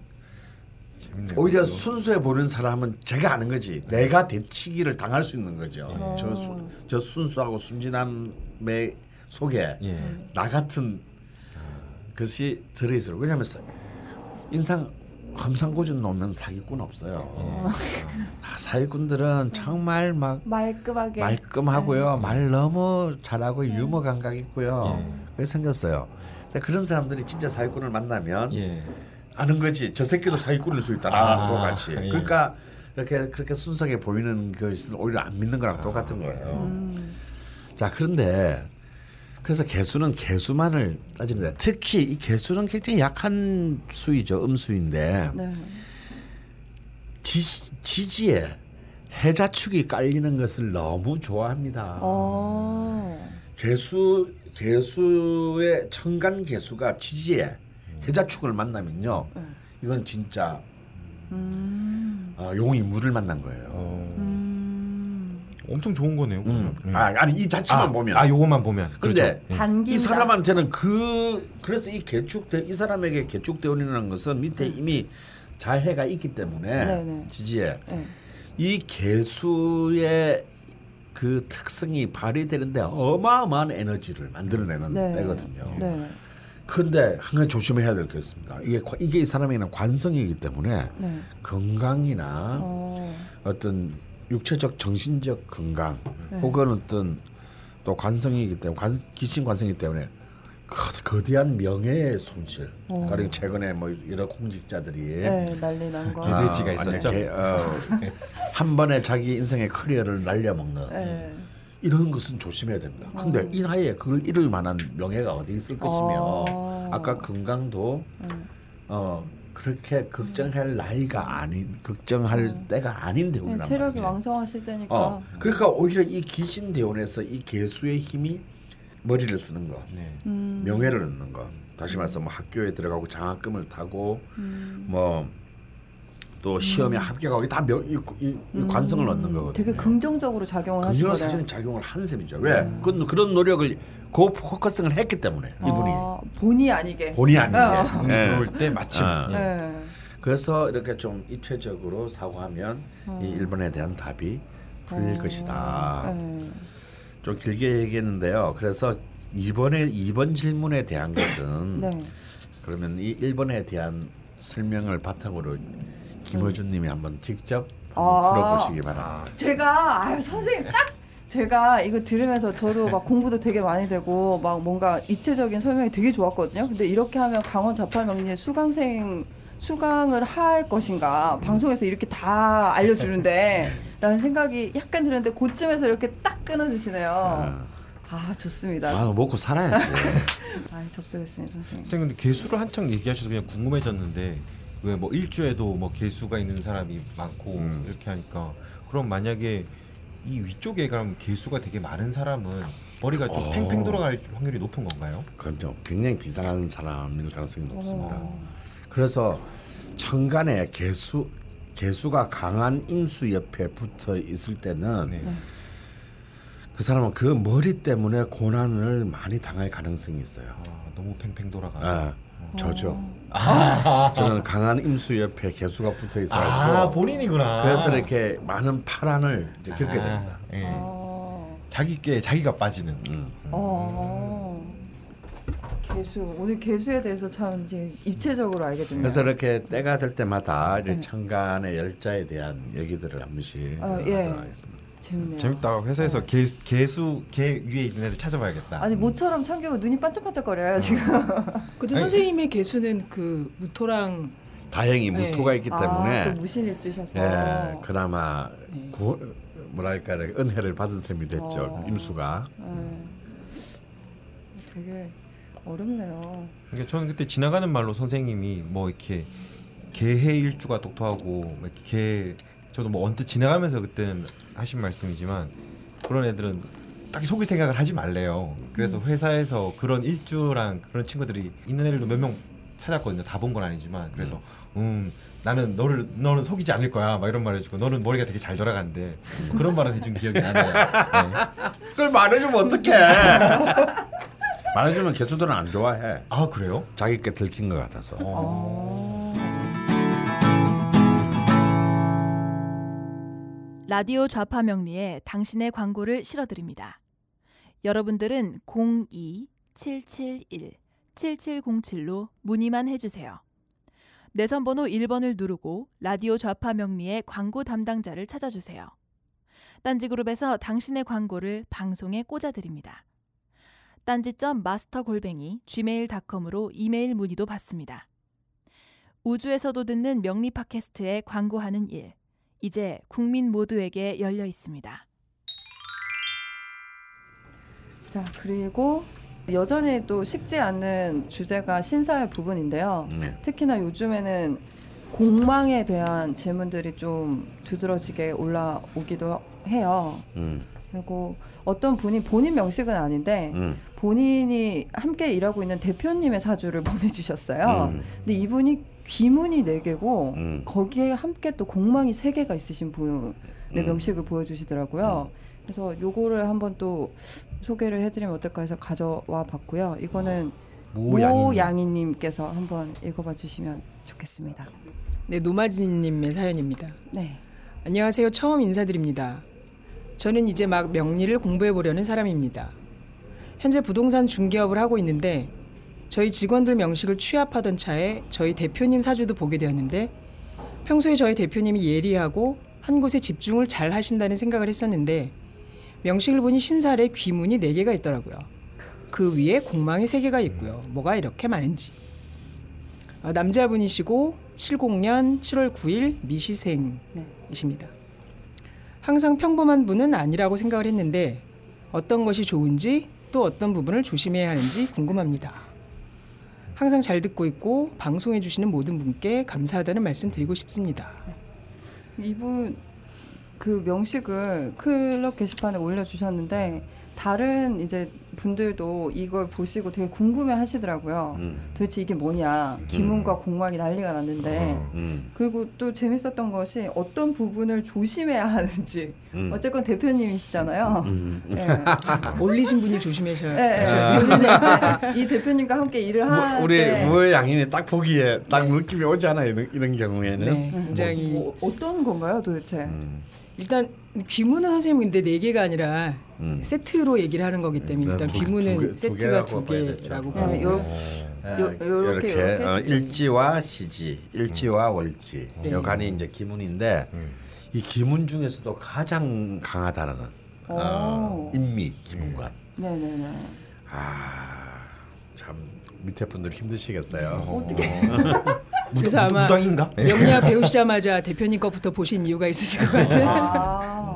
재밌네요. 오히려 그래서. 순수해 보이는 사람은 제가 아는 거지. 내가 대치기를 당할 수 있는 거죠. 어. 저, 수, 저 순수하고 순진함의 속에 예. 나 같은 것이 들어있어요. 왜냐하면 사- 인상 험상궂은 놈은 사기꾼 없어요. 아, 사기꾼들은 정말 막 말끔하게. 말끔하고요. 말 너무 잘하고 유머 감각 있고요. 예. 그래서 생겼어요. 근데 그런 사람들이 진짜 사기꾼을 만나면 예. 아는 거지. 저 새끼도 사기꾼일 수 있다. 나랑 아, 똑같이. 예. 그러니까 이렇게 그렇게 순수하게 보이는 것은 오히려 안 믿는 거랑 똑같은 거예요. 음. 자 그런데 그래서 개수는 개수만을 따지는데 특히 이 개수는 굉장히 약한 수이죠 음수인데 네. 지, 지지에 해자축이 깔리는 것을 너무 좋아합니다. 어. 개수 개수의 청간 개수가 지지에 해자축을 만나면요, 네. 이건 진짜 음. 어, 용이 물을 만난 거예요. 어, 음. 엄청 좋은 거네요. 음. 음. 아, 아니 이 자체만 아, 보면. 아 요것만 보면 그렇죠. 근데 예. 이 사람한테는 그 그래서 이 개축대 이 사람에게 개축대원이라는 것은 밑에 이미 자해가 있기 때문에 네네. 지지에 네. 이 개수의 그 특성이 발휘되는데 어마어마한 에너지를 만들어내는 네. 때거든요. 네. 근데 한 가지 조심해야 될 게 있습니다. 이게 과- 이게 이 사람에게는 관성이기 때문에 네. 건강이나 어. 어떤 육체적 정신적 건강 네. 혹은 어떤 또 관성이기 때문에 관, 귀신 관성이기 때문에 거- 거대한 명예의 손실. 어. 가령 최근에 뭐 여러 공직자들이 네, 난리 난 거. 기대- 돼지가 아, 있었죠. 아니, 개- 어, 한 번에 자기 인생의 커리어를 날려먹는 네. 이런 것은 조심해야 됩니다. 근데 어. 이 나이에 그걸 이룰 만한 명예가 어디 있을 것이며 어. 아까 건강도 음. 어 그렇게 걱정할 나이가 아닌 걱정할 때가 아닌데 네, 우리는 체력이 왕성하실 때니까. 어 그러니까 오히려 이 귀신 대원에서 이 개수의 힘이 머리를 쓰는 거 네. 음. 명예를 얻는 거 다시 말해서 뭐 학교에 들어가고 장학금을 타고 음. 뭐 또 시험에 합격하고 다 명, 이, 이, 이 관성을 얻는 거거든요. 음. 되게 긍정적으로 작용을 하시거든요. 사실은 작용을 한 셈이죠. 왜? 그건 그런 노력을 고 focusing을 했기 때문에 이분이 어, 본의 아니게. 본의 아니게. 어. 음, 예. 들어올 때 마침 아. 예. 네. 그래서 이렇게 좀 입체적으로 사고하면 이 일본에 대한 답이 풀릴 어. 것이다. 네. 좀 길게 얘기했는데요. 그래서 이번에 이번 질문에 대한 것은 네. 그러면 이 일본에 대한 설명을 바탕으로 김어준님이 한번 직접 한번 아. 풀어보시기 바랍니다. 제가 아유 선생님 딱 제가 이거 들으면서 저도 막 공부도 되게 많이 되고 막 뭔가 입체적인 설명이 되게 좋았거든요. 근데 이렇게 하면 강원 자팔명리 수강생 수강을 할 것인가 방송에서 이렇게 다 알려주는데 라는 생각이 약간 들었는데 그쯤에서 이렇게 딱 끊어주시네요. 아 좋습니다. 아, 먹고 살아야지. 아 적절했습니다 선생님. 선생님 근데 개수를 한창 얘기하셔서 그냥 궁금해졌는데 왜 뭐 일주에도 뭐 개수가 있는 사람이 많고 음. 이렇게 하니까 그럼 만약에 이 위쪽에 그럼 개수가 되게 많은 사람은 머리가 좀 어. 팽팽 돌아갈 확률이 높은 건가요? 그건 좀 굉장히 비상한 사람일 가능성이 높습니다. 어. 그래서 천간에 개수 개수가 강한 임수 옆에 붙어 있을 때는 네. 그 사람은 그 머리 때문에 고난을 많이 당할 가능성이 있어요. 아, 너무 팽팽 돌아가서. 아, 저죠. 아, 저는 강한 임수 옆에 개수가 붙어 아, 있어가지고 본인이구나. 그래서 이렇게 많은 파란을 이제 겪게 아, 됩니다. 예. 아, 자기께 자기가 빠지는. 음. 어. 개수 오늘 개수에 대해서 참 이제 입체적으로 알게 됐네요. 그래서 이렇게 때가 될 때마다 이제 네. 천간의 열자에 대한 얘기들을 한 번씩 아, 예. 하도록 하겠습니다. 재밌네요. 재밌다. 회사에서 개수, 개수 개 위에 있는 애들 찾아봐야겠다. 아니 모처럼 참교가 눈이 반짝반짝거려요 음. 지금. 근데 아니, 선생님의 개수는 그 무토랑 다행히 네. 무토가 있기 때문에 아, 또 무신일주셔서. 예, 그나마 네. 구, 뭐랄까 은혜를 받은 셈이 됐죠 어. 임수가. 예. 되게 어렵네요. 그러니까 저는 그때 지나가는 말로 선생님이 뭐 이렇게 개해 일주가 똑똑하고 뭐 이렇게 개 저도 뭐 언뜻 지나가면서 그때는 하신 말씀이지만 그런 애들은 딱히 속일 생각을 하지 말래요. 그래서 회사에서 그런 일주랑 그런 친구들이 있는 애들도 몇 명 찾았거든요. 다 본 건 아니지만 그래서 음 나는 너를 너는 속이지 않을 거야 막 이런 말 해주고 너는 머리가 되게 잘 돌아간대 뭐 그런 말을 해준 기억이 나네요. 네. 그걸 말해주면 어떡해? 말해주면 개수들은 안 좋아해. 아 그래요? 자기께 들킨 것 같아서. 어. 라디오 좌파 명리에 당신의 광고를 실어드립니다. 여러분들은 02-771-7707로 문의만 해주세요. 내선번호 1번을 누르고 라디오 좌파 명리의 광고 담당자를 찾아주세요. 딴지그룹에서 당신의 광고를 방송에 꽂아드립니다. 딴지점 마스터 골뱅이 gmail.com으로 이메일 문의도 받습니다. 우주에서도 듣는 명리 팟캐스트에 광고하는 일. 이제 국민 모두에게 열려 있습니다. 자 그리고 여전히 또 식지 않는 주제가 신사의 부분인데요. 네. 특히나 요즘에는 공망에 대한 질문들이 좀 두드러지게 올라오기도 해요. 음, 그리고 어떤 분이 본인 명식은 아닌데 음, 본인이 함께 일하고 있는 대표님의 사주를 보내주셨어요. 음. 근데 이분이 귀문이 네 개고 음. 거기에 함께 또 공망이 세 개가 있으신 분의 음. 명식을 보여주시더라고요. 그래서 요거를 한번 또 소개를 해드리면 어떨까 해서 가져와 봤고요. 이거는 모양이 모양이님께서 한번 읽어봐 주시면 좋겠습니다. 네 노마진님의 사연입니다. 네. 안녕하세요. 처음 인사드립니다. 저는 이제 막 명리를 공부해 보려는 사람입니다. 현재 부동산 중개업을 하고 있는데 저희 직원들 명식을 취합하던 차에 저희 대표님 사주도 보게 되었는데 평소에 저희 대표님이 예리하고 한 곳에 집중을 잘 하신다는 생각을 했었는데 명식을 보니 신살에 귀문이 네개가 있더라고요. 그 위에 공망이 세개가 있고요. 뭐가 이렇게 많은지. 어, 남자분이시고 70년 7월 9일 미시생이십니다. 항상 평범한 분은 아니라고 생각을 했는데 어떤 것이 좋은지 또 어떤 부분을 조심해야 하는지 궁금합니다. 항상 잘 듣고 있고 방송해 주시는 모든 분께 감사하다는 말씀 드리고 싶습니다. 이분 그 명식을 클럽 게시판에 올려 주셨는데 다른 이제 분들도 이걸 보시고 되게 궁금해 하시더라고요. 음, 도대체 이게 뭐냐. 기문과 공망이 난리가 났는데. 어. 음, 그리고 또 재밌었던 것이 어떤 부분을 조심해야 하는지. 음. 어쨌건 대표님이시잖아요. 음. 네. 올리신 분이 조심하셔야 네, 이제 이 대표님과 함께 일을 뭐, 할 우리 때 무의 양인이 딱 보기에 딱 느낌이 오잖아요. 이런, 이런 경우에는. 네, 굉장히 뭐, 어떤 건가요, 도대체? 음, 일단 귀문은 선생님 근데 네 개가 아니라 음. 세트로 얘기를 하는 거기 때문에 일단 두 개- 두 세트가 두. 개라고 네, 봐요. 요, 어, 요- 요렇게, 이렇게? 어, 일지와 시지, 일지와 월지 네. 여간이 이제 기문인데 음. 이 기문 중에서도 가장 강하다는 어, 오. 인미 기문관. 네네네. 아참 밑에 분들 힘드시겠어요. 어떻게? 그래서 아마 무당인가? 네. 명리학 배우시자마자 대표님 거부터 보신 이유가 있으실 것 같아요. 아,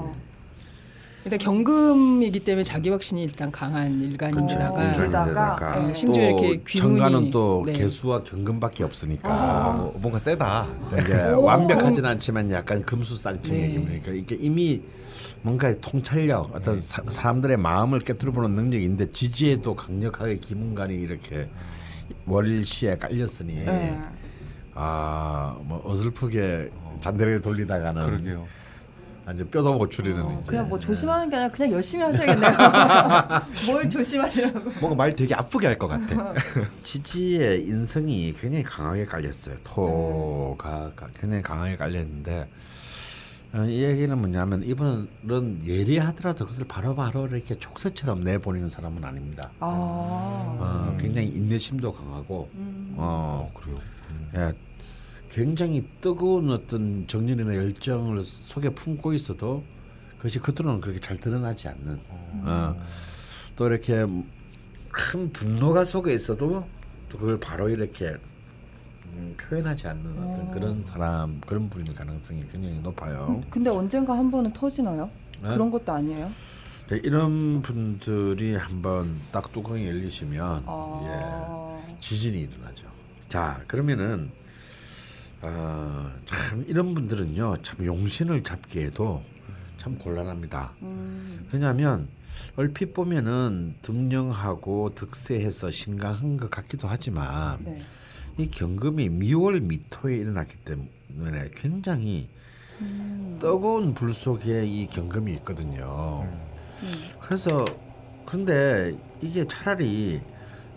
일단 경금이기 때문에 자기 확신이 일단 강한 일간인데다가 그렇죠. 네, 네. 심지어 또 이렇게 귀문이- 정가는 또 네. 개수와 경금밖에 없으니까 어, 뭔가 세다. 이제 완벽하진 않지만 약간 금수쌍증의 네. 기분이니까 이게 이미 뭔가 통찰력 어떤 사, 사람들의 마음을 깨뜨려보는 능력인데 지지에도 강력하게 기문관이 이렇게 월시에 깔렸으니 네. 아뭐 어설프게 잔대를 돌리다가는 그러게요. 완전 뼈도 못 추리는 어, 이제. 그냥 뭐 조심하는 게 아니라 그냥 열심히 하셔야겠네요. 뭘 조심하시라고. 뭔가 말 되게 아프게 할 것 같아. 지지의 인성이 굉장히 강하게 깔렸어요. 토가 가- 굉장히 강하게 깔렸는데 어, 이 얘기는 뭐냐면 이분은 예리하더라도 그것을 바로 바로 이렇게 촉새처럼 내보내는 사람은 아닙니다. 아. 어, 굉장히 인내심도 강하고 음. 어, 그래요. 예, 굉장히 뜨거운 어떤 정열이나 열정을 속에 품고 있어도 그것이 겉으로는 그렇게 잘 드러나지 않는 어, 또 이렇게 큰 분노가 속에 있어도 또 그걸 바로 이렇게 음, 표현하지 않는 어떤 그런 사람 그런 분일 가능성이 굉장히 높아요. 근데 언젠가 한 번은 터지나요? 네? 그런 것도 아니에요? 네, 이런 분들이 한번 딱 뚜껑이 열리시면 아. 예, 지진이 일어나죠. 자 그러면은 어, 참 이런 분들은요 참 용신을 잡기에도 참 곤란합니다. 음. 왜냐하면 얼핏 보면은 듬령하고 득세해서 신강한 것 같기도 하지만 네. 이 경금이 미월 미토에 일어났기 때문에 굉장히 음. 뜨거운 불 속에 이 경금이 있거든요. 음. 그래서 근데 이게 차라리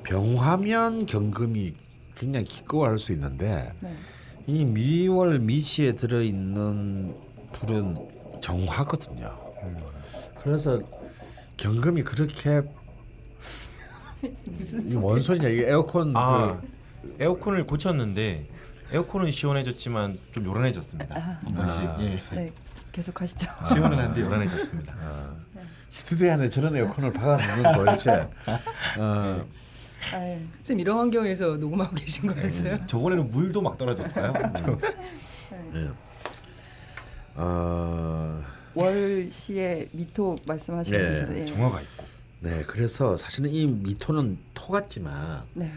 병화면 경금이 굉장히 기꺼워할 수 있는데 네. 이 미월 미치에 들어 있는 불은 정화거든요. 그래서 경금이 그렇게 무슨 이 원소리냐 이게 에어컨 아 그 에어컨을 고쳤는데 에어컨은 시원해졌지만 좀 요란해졌습니다. 이것이 예. 네. 계속 하시죠. 시원은 한데 요란해졌습니다. 스튜디오 안에 저런 에어컨을 박아놓는 도대체 어, 아유. 쌤 이런 환경에서 녹음하고 계신 거였어요? 저번에는 물도 막 떨어졌어요. 예. 어, 월시의 미토 말씀하시는 네? 예. 정화가 있고. 네 그래서 사실은 이 미토는 토 같지만 네.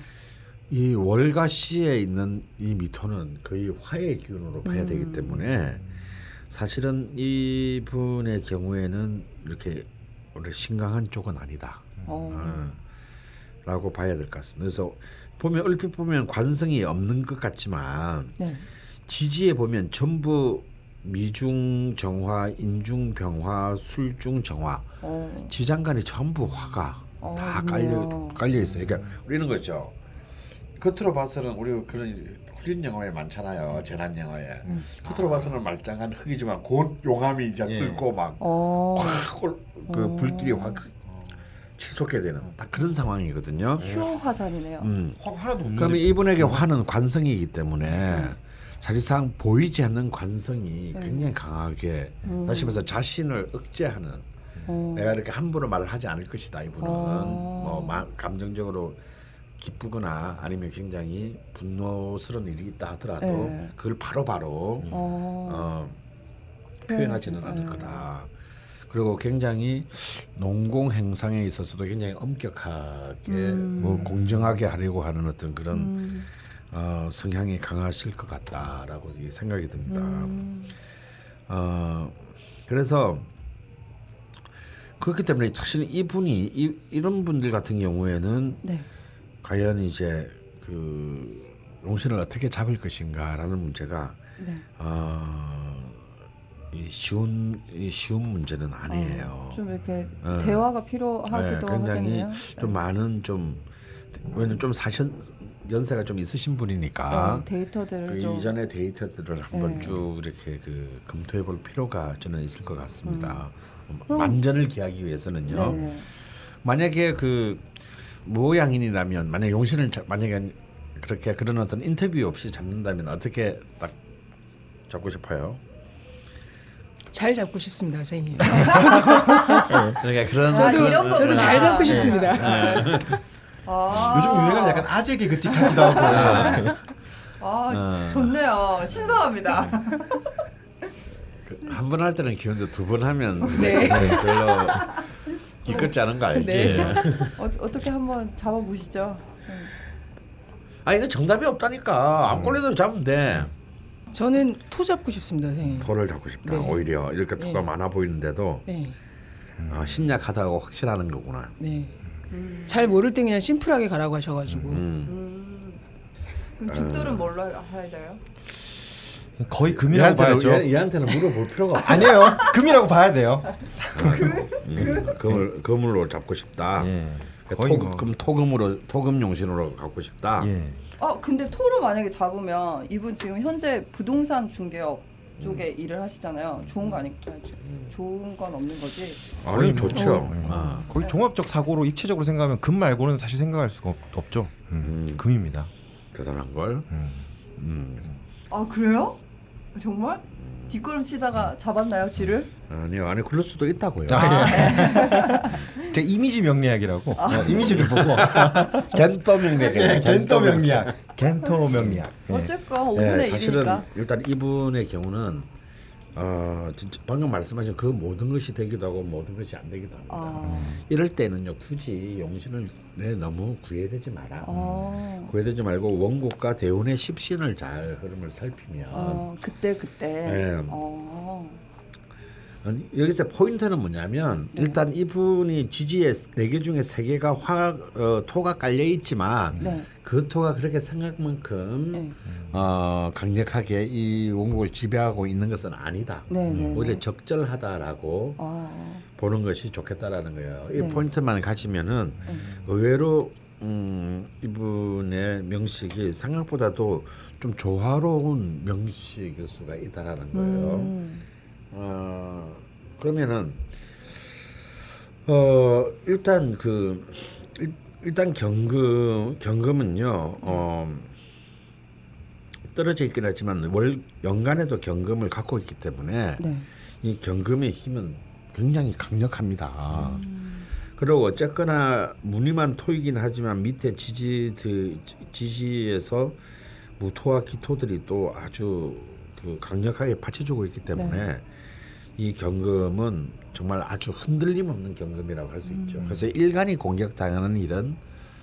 이 월과 시에 있는 이 미토는 거의 화의 기운으로 봐야 되기 때문에 사실은 이분의 경우에는 이렇게 원래 신강한 쪽은 아니다. 어. 어, 라고 봐야 될 것 같습니다. 그래서 보면 얼핏 보면 관성이 없는 것 같지만 네. 지지에 보면 전부 미중 정화, 인중 병화, 술중 정화, 어. 지장간에 전부 화가 어, 다. 깔려 깔려 있어요. 그러니까 우리는 거죠. 겉으로 봐서는 우리 그런 훈련 영화에 많잖아요. 재난 영화에 음. 겉으로 봐서는 말짱한 흙이지만 곧 용암이 이제 예. 들고 막 어. 확그 어. 불길이 확 치솟게 되는 딱 그런 상황이거든요. 퓨어 화산이네요. 음. 화가 하나도 없는데. 그러면 이분에게 화는 관성이기 때문에 사실상 보이지 않는 관성이 굉장히 강하게 음. 다시 말해서 자신을 억제하는 어. 내가 이렇게 함부로 말을 하지 않을 것이다 이분은 어. 뭐 마- 감정적으로 기쁘거나 아니면 굉장히 분노스러운 일이 있다 하더라도 네. 그걸 바로바로 어. 어, 표현하지는 않을 네. 거다. 그리고 굉장히 농공 행상에 있어서도 굉장히 엄격하게 음. 뭐 공정하게 하려고 하는 어떤 그런 음. 어, 성향이 강하실 것 같다라고 이 생각이 듭니다. 음. 어, 그래서 그렇기 때문에 사실 이분이 이, 이런 분들 같은 경우에는 네. 과연 이제 그 용신을 어떻게 잡을 것인가라는 문제가 네. 어, 이 쉬운 이 쉬운 문제는 아니에요. 어, 좀 이렇게 어. 대화가 네, 필요하기도 굉장히 하겠네요. 좀 많은 좀 왜냐면 좀 사실 연세가 좀 있으신 분이니까 네, 데이터들을 그 좀 이전의 데이터들을 한번 네. 쭉 이렇게 그 검토해 볼 필요가 저는 있을 것 같습니다. 그럼- 만전을 기하기 위해서는요. 네. 만약에 그 모양인이라면 만약 용신을 잡- 만약에 그렇게 그런 어떤 인터뷰 없이 잡는다면 어떻게 딱 잡고 싶어요? 잘 잡고 싶습니다, 선생님. 그러니까 그런 아, 그런- 이런 저도 잘. 잡고 싶습니다. 아, 요즘 유행은 약간 아재 개그틱하기도 하고. 아, 어. 좋네요. 신선합니다. 한 번 할 때는 귀여운데 두 번 하면 네. 별로 기껏지 않은 거 알지? 네. 어, 어떻게 한번 잡아보시죠. 아 이거 정답이 없다니까 안 걸려도 잡으면 돼. 저는 토 잡고 싶습니다, 선생님. 돌을 잡고 싶다. 네. 오히려 이렇게 토가 네. 많아 보이는데도 네, 어, 신약하다고 확실하는 거구나. 네. 잘 모를 때 그냥 심플하게 가라고 하셔가지고 음. 음. 그럼 죽들은 뭘로 할래요? 거의 금이라고 봐야죠. 얘 한테는, 얘한테는 물어볼 필요가 없어. 아니에요. 금이라고 봐야 돼요. 음, 금을 금으로 잡고 싶다. 예. 그러니까 토, 뭐. 금 토금으로 토금 용신으로 갖고 싶다. 예. 아 근데 토로 만약에 잡으면 이분 지금 현재 부동산 중개업 쪽에 일을 하시잖아요. 좋은 거 아닐까요? 좋은 건 없는 거지. 아니 좋죠. 어. 아. 거의 종합적 사고로 입체적으로 생각하면 금 말고는 사실 생각할 수가 없, 죠 음, 음. 금입니다. 대단한 걸. 음. 음. 아 그래요? 정말? 뒷걸음 치다가 잡았나요 쥐를? 아니요, 아니 그럴 수도 있다고요. 아, 예. 제 이미지 명리학이라고 어, 이미지를 보고 겐터 명리학. 겐터 명리학, 겐터 명리학. 예. 어쨌건 5분의 예, 1이니까. 사실은 일단 이분의 경우는 어 진짜 방금 말씀하신 그 모든 것이 되기도 하고 모든 것이 안 되기도 합니다. 아, 이럴 때는요 굳이 용신을 내 너무 구애되지 마라. 아, 구애되지 말고 원국과 대운의 십신을 잘 흐름을 살피면 어, 그때 그때. 네. 어, 여기서 포인트는 뭐냐면 네. 일단 이분이 지지에 네개 중에 세 개가 화 어, 토가 깔려 있지만 네. 그 토가 그렇게 생각만큼 네. 어, 강력하게 이 원국을 지배하고 있는 것은 아니다. 네, 네, 오히려 네. 적절하다라고 아, 보는 것이 좋겠다라는 거예요. 이 네. 포인트만 가지면은 의외로 음, 이분의 명식이 생각보다도 좀 조화로운 명식일 수가 있다라는 거예요. 음, 어, 그러면은 어 일단 그 일, 일단 경금 경금은요 어 떨어져 있긴 하지만 월 연간에도 경금을 갖고 있기 때문에 네. 이 경금의 힘은 굉장히 강력합니다. 그리고 어쨌거나 무늬만 토이긴 하지만 밑에 지지 지지에서 무토와 기토들이 또 아주 그 강력하게 받쳐주고 있기 때문에 이 경금은 정말 아주 흔들림 없는 경금이라고 할 수 있죠. 그래서 일간이 공격당하는 일은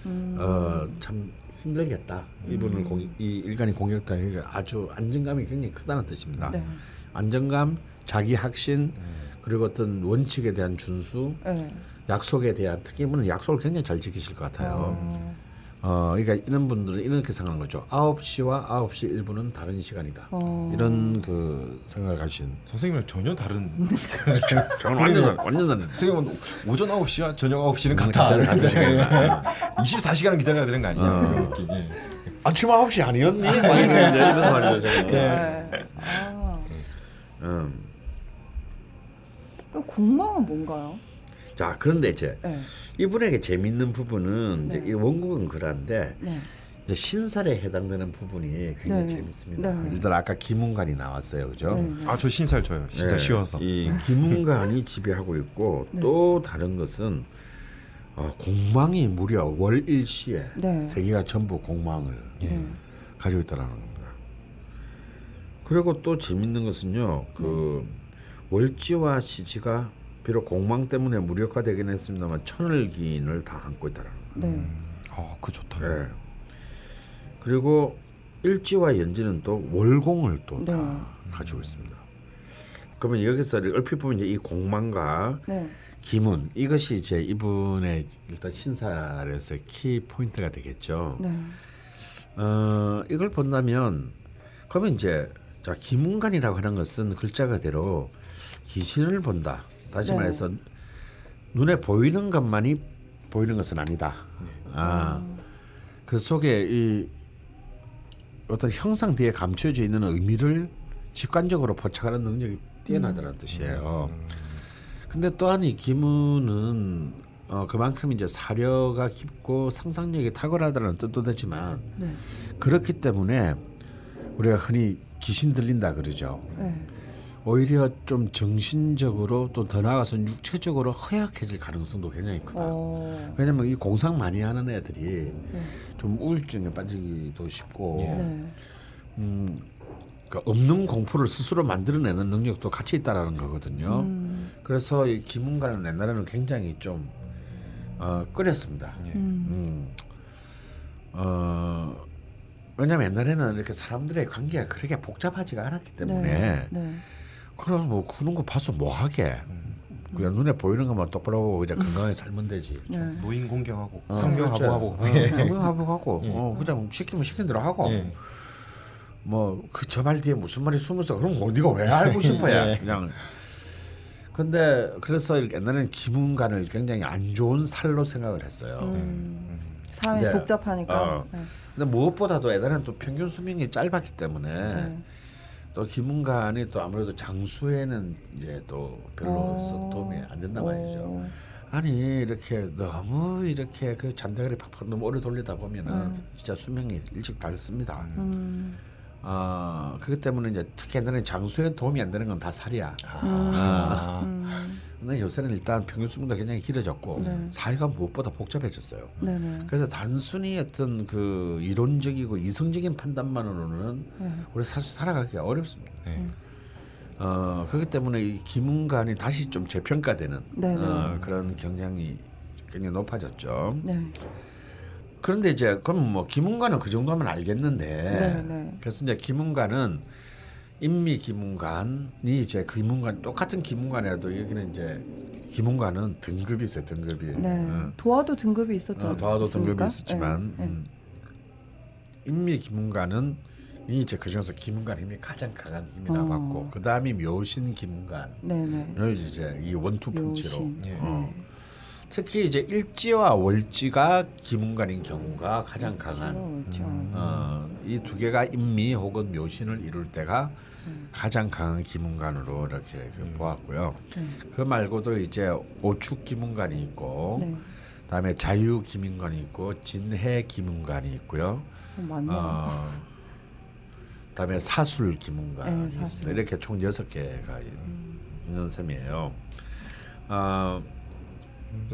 음, 어, 참 힘들겠다. 이분을 공, 이 일간이 공격당하니까 아주 안정감이 굉장히 크다는 뜻입니다. 네. 안정감, 자기 확신, 그리고 어떤 원칙에 대한 준수, 네. 약속에 대한 특히 이분은 약속을 굉장히 잘 지키실 것 같아요. 어, 어, 그러니까 이런 분들은 이렇게 생각하는 거죠. 9시와 9시 1분은 다른 시간이다. 어. 이런 그 생각을 하신. 선생님은 전혀 다른. 저는 완전 완전 다른. 선생님은 오전 9시와 저녁 9시는 음, 같다. 같은- 같은 시간이다. 24시간을 기다려야 되는 거 아니냐. 어. 이런. 예. 아침 9시 아니었니? 막 이러는데 이런 말이죠. 저는. 네. 아, 음. 공망은 뭔가요? 자, 그런데 이제 네. 이분에게 재밌는 부분은 이제 네. 이 원국은 그런데 네. 이제 신살에 해당되는 부분이 굉장히 네. 재밌습니다. 네. 일단 아까 김웅관이 나왔어요, 그죠? 네. 네. 아, 저 신살 쳐요. 진짜 네, 쉬워서. 이 김웅관이 지배하고 있고 네. 또 다른 것은 어, 공망이 무려 월일시에 네. 세 개가 전부 공망을 네. 가지고 있다라는 겁니다. 그리고 또 재밌는 것은요, 그 월지와 시지가 비록 공망 때문에 무력화되긴 했습니다만 천을 기인을 다 안고 있다라는 거예요. 네. 어, 그 좋다. 예. 그리고 일지와 연지는 또 월공을 또다 네. 가지고 있습니다. 그러면 여기서 얼핏 보면 이제 이 공망과 네. 기문 이것이 이제 이분의 일단 신사에서의 키 포인트가 되겠죠. 네. 어, 이걸 본다면 그러면 이제 자 기문관이라고 하는 것은 글자 그대로 귀신을 본다. 다시 네. 말해서 눈에 보이는 것만이 보이는 것은 아니다. 아, 그 속에 이 어떤 형상 뒤에 감춰져 있는 의미를 직관적으로 포착하는 능력이 뛰어나다는 뜻이에요. 근데 또한 이 기문은 어, 그만큼 이제 사려가 깊고 상상력이 탁월하다는 뜻도 되지만 네. 그렇기 때문에 우리가 흔히 귀신 들린다 그러죠. 네. 오히려 좀 정신적으로 또 더 나아가서 육체적으로 허약해질 가능성도 굉장히 크다. 어. 왜냐면 이 공상 많이 하는 애들이 네. 좀 우울증에 빠지기도 쉽고 네. 음, 그러니까 없는 공포를 스스로 만들어내는 능력도 같이 있다라는 거거든요. 음. 그래서 이 김은가는 옛날에는 굉장히 좀 어, 끌렸습니다. 음. 음. 어, 왜냐면 옛날에는 이렇게 사람들의 관계가 그렇게 복잡하지가 않았기 때문에 네. 네. 그럼 뭐 그런 거 봐서 뭐 하게 그냥 눈에 보이는 것만 똑바로 하고 그냥 건강하게 살면 되지. 네. 노인 공경하고 어, 상명하고 그렇죠. 하고. 어, 예. 상명하고 하고 예. 어, 그냥 시키면 시킨 대로 하고 예. 뭐그 저 말 뒤에 무슨 말이 숨어서 그럼 어디가 왜 알고 싶어야 예. 그냥 근데 그래서 옛날에는 김은간을 굉장히 안 좋은 살로 생각을 했어요. 음. 사람이 네. 복잡하니까. 어. 네. 근데 무엇보다도 옛날에는 또 평균 수명이 짧았기 때문에 네. 또 김은간이 또 아무래도 장수에는 이제 또 별로 어. 도움이 안 말이죠. 어. 아니 이렇게 너무 이렇게 그 잔대가리 팍팍 너무 오래 돌리다 보면은 음. 진짜 수명이 일찍 닳습니다. 음. 아 그렇기 때문에 이제 특히 옛날에 장수에 도움이 안 되는 건 다 살이야. 아. 음. 근데 요새는 일단 평균 수명도 굉장히 길어졌고 네. 사회가 무엇보다 복잡해졌어요. 네네. 그래서 단순히 어떤 그 이론적이고 이성적인 판단만으로는 네. 우리 사실 살아가기가 어렵습니다. 네. 어 그렇기 때문에 이 김은간이 다시 좀 재평가되는 네네. 어, 그런 경향이 굉장히 높아졌죠. 네. 그런데 이제 그럼 뭐 김은간은 그 정도면 알겠는데 네네. 그래서 이제 김은간은 인미 김은간이 이제 김은간 똑같은 김은간이라도 여기는 이제 김은간은 등급이 있어요 등급이 네. 어. 도화도 등급이 있었죠. 어, 더하도 등급이 있습니까? 있었지만 네. 음. 인미 김은간은 이 이제 그 중에서 김은간 힘이 가장 강한 힘이라 어. 받고 그 다음이 묘신 김은간 네. 을 이제 이 원투 묘신. 예. 어. 특히 이제 일지와 월지가 김은간인 경우가 가장 강한 그렇죠. 어, 이두 개가 인미 혹은 묘신을 이룰 때가 가장 강한 기문관으로 이렇게 그 보았고요. 네. 그 말고도 이제 오축 기문관이 있고, 네. 그다음에 자유 기문관이 있고, 진해 기문관이 있고요. 어, 맞네. 어, 그다음에 사술 기문관이 네, 있습니다. 이렇게 총 여섯 개가 있는 셈이에요. 어,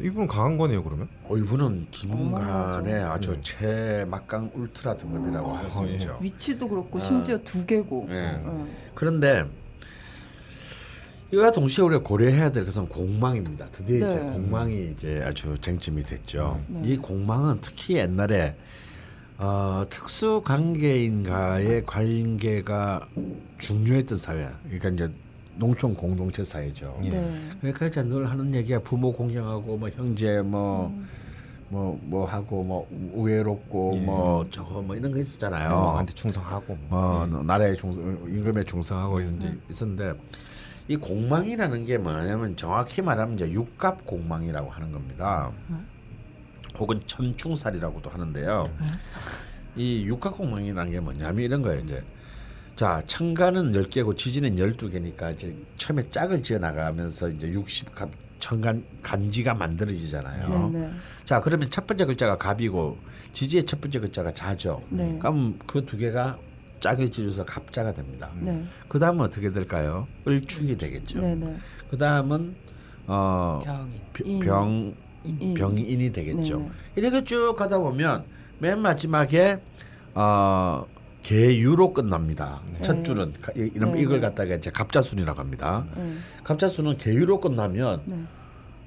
이분은 강한 거네요 그러면? 어, 이분은 기문관의 어마어마하죠. 아주 최막강 울트라 등급이라고 할수 어, 예. 있죠. 위치도 그렇고 심지어 두 개고. 예. 어. 그런데 이와 동시에 우리가 고려해야 될 것은 공망입니다. 드디어 이제 네. 공망이 이제 아주 쟁점이 됐죠. 네. 이 공망은 특히 옛날에 어, 특수 관계인과의 관계가 중요했던 사회야. 그러니까 이제 농촌 공동체 사회죠. 예. 네. 그러니까 이제 늘 하는 얘기야 부모 공경하고 뭐 형제 뭐뭐뭐 하고 뭐 우애롭고 예. 뭐 저거 뭐 이런 거 있었잖아요. 왕한테 충성하고 뭐. 뭐 나라의 중성 임금에 중성하고 이런 게 네. 있었는데 이 공망이라는 게 뭐냐면 정확히 말하면 이제 육갑 공망이라고 하는 겁니다. 혹은 천충살이라고도 하는데요. 이 육갑 공망이라는 게 뭐냐면 이런 거예요. 이제 자 천간은 10개고 지지는 12개니까 이제 처음에 짝을 지어 나가면서 이제 60 갑 천간 간지가 만들어지잖아요. 네. 네. 자 그러면 첫 번째 글자가 갑이고 지지의 첫 번째 글자가 자죠. 네. 그럼 그 두 개가 짝을 지어서 갑자가 됩니다. 네. 그 다음은 어떻게 될까요? 을축이 되겠죠. 네. 네. 그 다음은 어 병인. 인. 병 인. 병인이 되겠죠. 네, 네. 이렇게 쭉 가다 보면 맨 마지막에 어 개유로 끝납니다. 네. 첫 줄은 이- 이런 네, 이걸 네. 갖다가 이제 갑자순이라고 합니다. 네. 갑자순은 개유로 끝나면 네.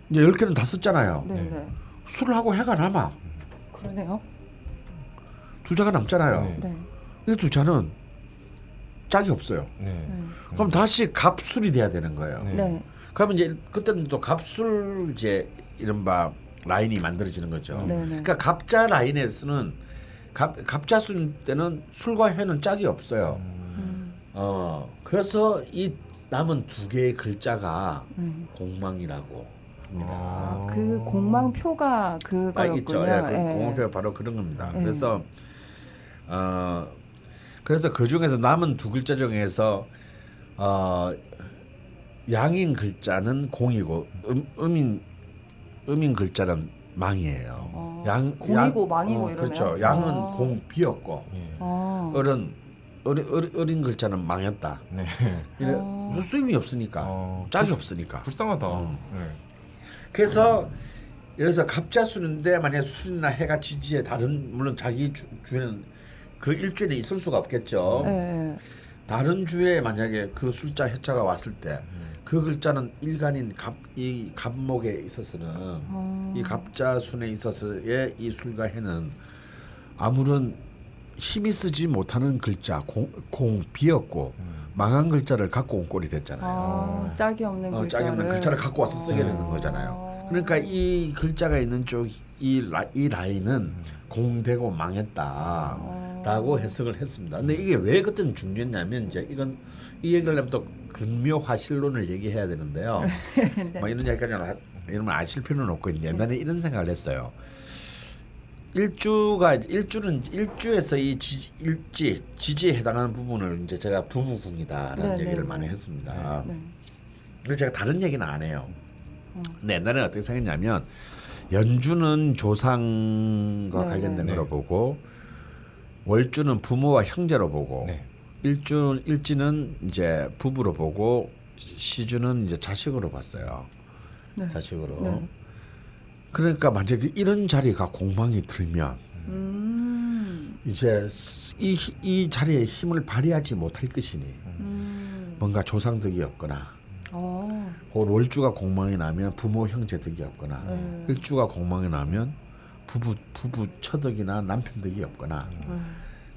이제 열 개는 다 썼잖아요. 네. 네. 술을 하고 해가 남아 그러네요. 두 자가 남잖아요. 네. 네. 이두 자는 짝이 없어요. 그럼 다시 갑술이 돼야 되는 거예요. 그러면 이제 그때는 또 갑술 이제 이른바 라인이 만들어지는 거죠. 그러니까 갑자 라인에서는 갑 갑자순 때는 술과 회는 짝이 없어요. 음. 어 그래서 이 남은 두 개의 글자가 네. 공망이라고 합니다. 아. 그 공망표가 딱 있죠. 그거였군요. 예, 그 예. 공망표가 바로 그런 겁니다. 예. 그래서 어 그래서 그 중에서 남은 두 글자 중에서 어 양인 글자는 공이고 음, 음인 음인 글자는 망이에요. 어, 양 공이고 망이고 이러네요. 그렇죠. 양은 아. 공 비었고 예. 아. 어른 어린, 어린, 어린 글자는 망했다. 네. 이래 어. 수임이 없으니까 어, 짝이 없으니까. 불쌍하다. 음. 네. 그래서 그래서 갑자수인데 만약 술이나 해가 지지에 다른 물론 자기 주, 주에는 그 일주일에 있을 수가 없겠죠. 예. 다른 주에 만약에 그 술자 해자가 왔을 때 그 글자는 일간인 갑 이 갑목에 있어서는 어. 이 갑자 순에 있어서의 이 술과 해는 아무런 힘이 쓰지 못하는 글자 공, 공 비었고 음. 망한 글자를 갖고 온 꼴이 됐잖아요. 아, 짝이 없는 어, 글자를 짝이 없는 글자를 갖고 와서 쓰게 되는 거잖아요. 그러니까 이 글자가 있는 쪽이 이 라인은 공되고 망했다라고 해석을 했습니다. 근데 이게 왜 그때는 중요했냐면 이제 이건 이 얘기를 하면 또 근묘화실론을 얘기해야 되는데요. 뭐 이런 얘기까지는 하- 이러면 아실 필요는 없고 옛날에 이런 생각을 했어요. 일주가 일주는 일주에서 이 지, 일지 지지에 해당하는 부분을 이제 제가 부부궁이다라는 네, 얘기를 네, 많이 네. 했습니다. 네. 근데 제가 다른 얘기는 안 해요. 음. 근데 옛날에 어떻게 생각했냐면 연주는 조상과 네, 관련된 네. 거로 보고 월주는 부모와 형제로 보고 네. 일주 일지는 이제 부부로 보고 시주는 이제 자식으로 봤어요. 네. 자식으로. 네. 그러니까 만약에 이런 자리가 공방이 들면 음. 이제 이, 이 자리에 힘을 발휘하지 못할 것이니 음. 뭔가 조상 덕이 없거나 어. 혹은 월주가 공망이 나면 부모 형제 덕이 없거나 네. 일주가 공망이 나면 부부 부부 처덕이나 남편 덕이 없거나 네.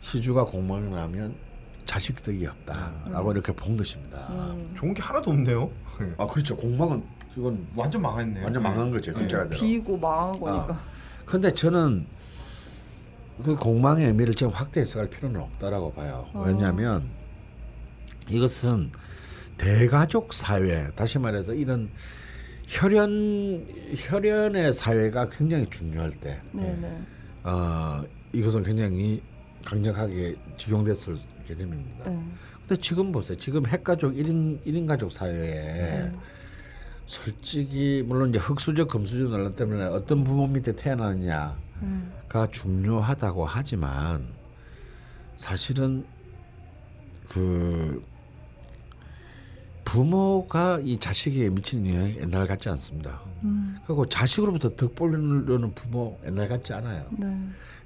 시주가 공망이 나면 자식 덕이 없다라고 이렇게 본 것입니다. 음. 좋은 게 하나도 없네요. 아 그렇죠. 공망은 이건 완전 망했네요. 완전 망한 거죠. 글자가 대로. 비고 망한 거니까. 아. 근데 저는 그 공망의 의미를 지금 확대 해석할 필요는 없다라고 봐요. 어. 왜냐하면 이것은 대가족 사회, 다시 말해서 이런 혈연 혈연의 사회가 굉장히 중요할 때, 네네. 어, 이것은 굉장히 강력하게 적용됐을 개념입니다. 네. 근데 지금 보세요. 지금 핵가족 1인 일인 가족 사회에 네. 솔직히 물론 이제 흑수저 금수저 논란 때문에 어떤 부모 밑에 태어나느냐가 네. 중요하다고 하지만 사실은 그 부모가 이 자식에게 미치는 영향이 옛날 같지 않습니다. 음. 그리고 자식으로부터 덕 보려는 부모 옛날 같지 않아요. 네.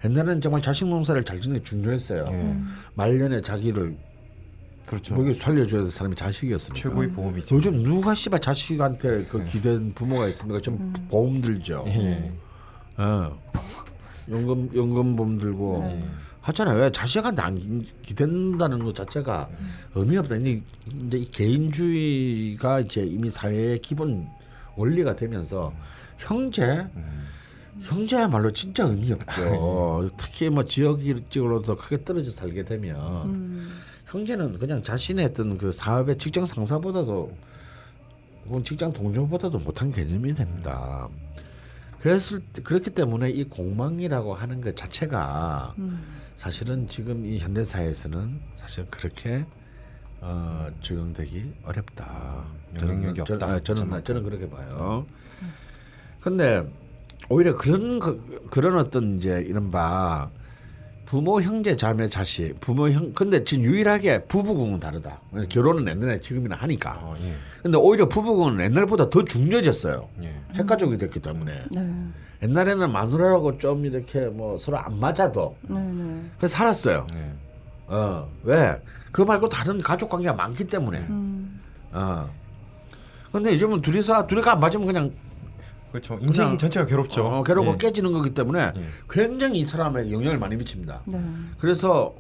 옛날에는 정말 자식 농사를 잘 짓는 게 중요했어요. 예. 말년에 자기를 그렇죠. 먹여 살려줘야 될 사람이 자식이었으니까. 최고의 보험이죠. 요즘 누가 씨발 자식한테 그 기댄 부모가 있습니까? 좀 보험 들죠. 예. 어. 연금 연금 보험 들고 예. 하잖아요. 왜 자식한테 안 기- 기댄다는 것 자체가 의미 없다. 이제 이제 이 개인주의가 이제 이미 사회의 기본 원리가 되면서 형제 음. 형제야말로 진짜 의미 없죠. 특히 뭐 지역적으로도 크게 떨어져 살게 되면 음. 형제는 그냥 자신의 어떤 그 사업의 직장 상사보다도 혹은 직장 동료보다도 못한 개념이 됩니다. 그랬을 때, 그렇기 때문에 이 공망이라고 하는 것 자체가 음. 사실은 지금 이 현대 사회에서는 사실 그렇게 어, 적용되기 어렵다. 영향력이 저는, 없다. 저는, 아, 저는 저는. 저는 그렇게 봐요. 근데 오히려 그런 그, 그런 어떤 이제 이른바 부모 형제 자매 자식 부모 형 근데 지금 유일하게 부부궁은 다르다. 결혼은 옛날에 지금이나 하니까. 어, 예. 근데 오히려 부부궁은 옛날보다 더 중요해졌어요. 예. 핵가족이 됐기 때문에 네. 옛날에는 마누라라고 좀 이렇게 뭐 서로 안 맞아도 네 네. 그래서 살았어요. 예. 어 왜? 그거 말고 다른 가족 관계가 많기 때문에. 음. 어. 근데 요즘은 둘이서 둘이가 안 맞으면 그냥 그렇죠. 인생 그냥- 전체가 괴롭죠. 어, 괴롭고 예. 깨지는 거기 때문에 예. 굉장히 이 사람에게 영향을 많이 미칩니다. 네. 그래서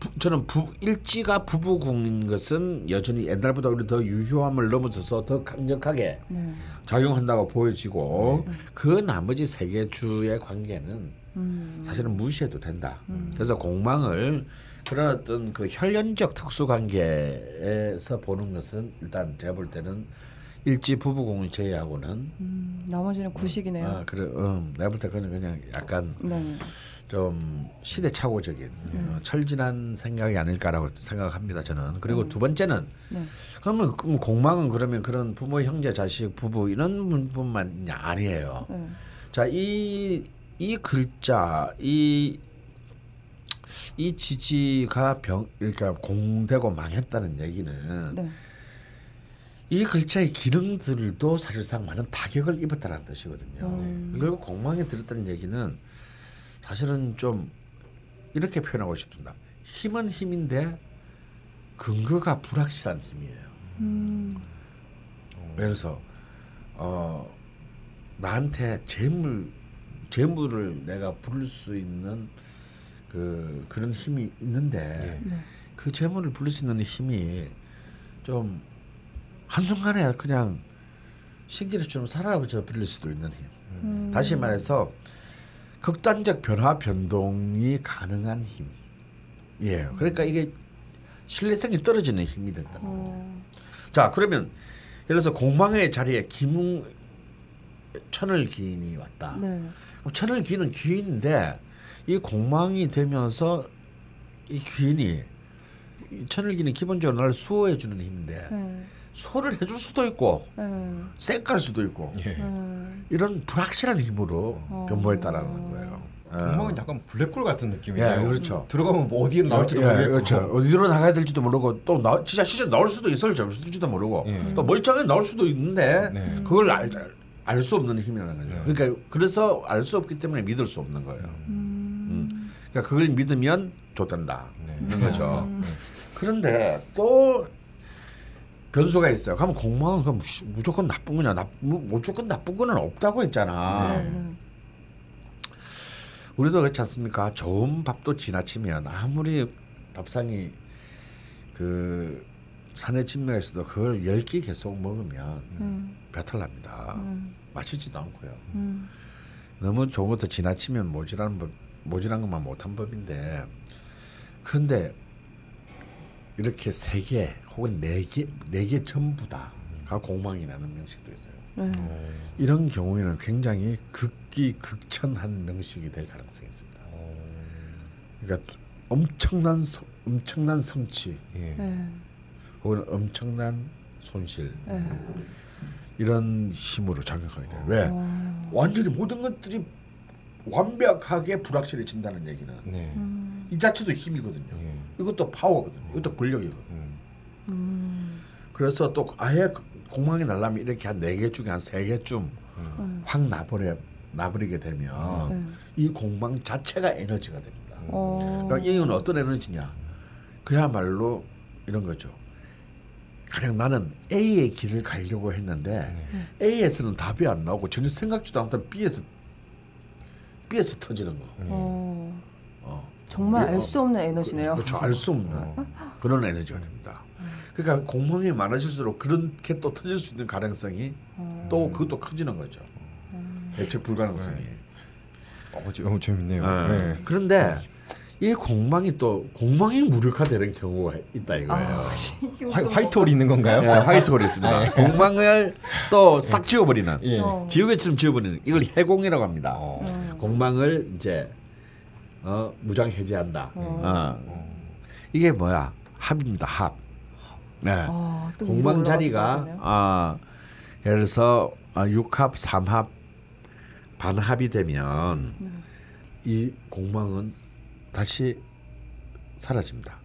부, 저는 부, 일지가 부부궁인 것은 여전히 옛날보다 오히려 더 유효함을 넘어서서 더 강력하게 네. 작용한다고 보여지고 그 나머지 세 개 주의 관계는 음. 사실은 무시해도 된다. 그래서 공망을 그런 어떤 그 혈연적 특수 관계에서 보는 것은 일단 제가 볼 때는 일지 부부공을 제외하고는 음. 나머지는 구식이네요. 아 그래 음, 내가 볼 때 그는 그냥 약간 네. 좀 시대착오적인 어, 철진한 생각이 아닐까라고 생각합니다 저는 그리고 두 번째는 네. 그러면 공망은 그러면 그런 부모 형제 자식 부부 이런 분뿐만 아니에요 네. 자, 이, 이 글자, 이, 이 지지가 병, 그러니까 공되고 망했다는 얘기는 네. 이 글자의 기능들도 사실상 많은 타격을 입었다는 뜻이거든요. 음. 결국 공망에 들었다는 얘기는 사실은 좀 이렇게 표현하고 싶습니다. 힘은 힘인데 근거가 불확실한 힘이에요. 음. 예를 들어서 어 나한테 재물 재물을 내가 부를 수 있는 그 그런 힘이 있는데 예. 네. 그 재물을 부릴 수 있는 힘이 좀 한순간에 그냥 신기루처럼 사라져 버릴 수도 있는 힘. 음. 다시 말해서 극단적 변화 변동이 가능한 힘. 예. 그러니까 이게 신뢰성이 떨어지는 힘이 된다. 어, 자, 그러면 예를 들어서 공망의 자리에 김웅 천을 기인이 왔다. 네. 천을 기인은 귀인인데 이 공망이 되면서 이 귀인이 이 천을 기인은 기본적으로 나를 수호해 주는 힘인데 네. 수호를 해줄 수도 있고 네. 쌩깔 수도 있고 예. 네. 이런 불확실한 힘으로 어. 변모했다라는 거예요. 공망은 약간 블랙홀 같은 느낌이에요. 예, 그렇죠. 들어가면 뭐 어디로 나올지도 예, 모르겠고. 그렇죠. 어디로 나가야 될지도 모르고 또 나, 진짜 실제 나올 수도 있을지 없을지도 모르고 예. 또 멀쩡하게 나올 수도 있는데 네. 그걸 알수 없는 힘이라는 거죠. 네. 그러니까 그래서 알 수 없기 때문에 믿을 수 없는 거예요. 음. 음. 그러니까 그걸 믿으면 좋단다. 네. 이런 거죠. 그런데 또 변수가 있어요. 그러면 공무원 그럼 무조건 나쁜 거냐? 나, 무- 무조건 나쁜 거는 없다고 했잖아. 네. 네. 우리도 그렇지 않습니까? 좋은 밥도 지나치면 아무리 밥상이 그 산에 진명했어도 그걸 열 끼 계속 먹으면 음. 배탈 납니다. 음. 맛있지도 않고요. 음. 너무 좋은 것도 지나치면 모질한 법, 모질한 것만 못한 법인데 그런데 이렇게 세 개 혹은 네개네 개 전부 다가 공망이라는 명식도 있어요. 네. 어, 이런 경우에는 굉장히 극기 극천한 명식이 될 가능성이 있습니다. 어, 그러니까 엄청난 성, 엄청난 성취 예. 네. 혹은 엄청난 손실 네. 이런 힘으로 작용하게 돼요. 왜? 어. 완전히 모든 것들이 완벽하게 불확실해진다는 얘기는 네. 음. 이 자체도 힘이거든요. 예. 이것도 파워거든요. 이것도 권력이거든요. 음. 음. 그래서 또 아예 공망이 날라면 이렇게 한 네 개 중에 한 세 개쯤 음. 확 나버려 나버리게 되면 네. 이 공망 자체가 에너지가 됩니다. 어. 그러니까 이건 어떤 에너지냐? 그야말로 이런 거죠. 가령 나는 A의 길을 가려고 했는데 A에서는 답이 안 나오고 전혀 생각지도 않던 B에서 B에서 터지는 거. 어. 어. 정말 어, 알수 없는 에너지네요. 그렇죠. 알 수 없는 그런 에너지가 됩니다. 그러니까 공망이 많아질수록 그렇게 또 터질 수 있는 가능성이 어. 또 그것도 커지는 거죠. 예측 불가능성이. 어, 저- 어, 재밌네요. 네. 네. 그런데 이 공망이 또 공망이 무력화되는 경우가 있다 이거예요. 아, 화, 화이트홀이 있는 건가요? 네, 화이트홀이 있습니다. 공망을 또 싹 지워버리는 예. 어. 지우개처럼 지워버리는 이걸 해공이라고 합니다. 음. 공망을 이제 어, 무장 해제한다. 어. 어. 이게 뭐야? 합입니다. 합. 네. 아, 올라가서 자리가. 아, 예를 들어서 아, 6합, 3합, 반합이 되면 네. 이 공망은 다시 사라집니다.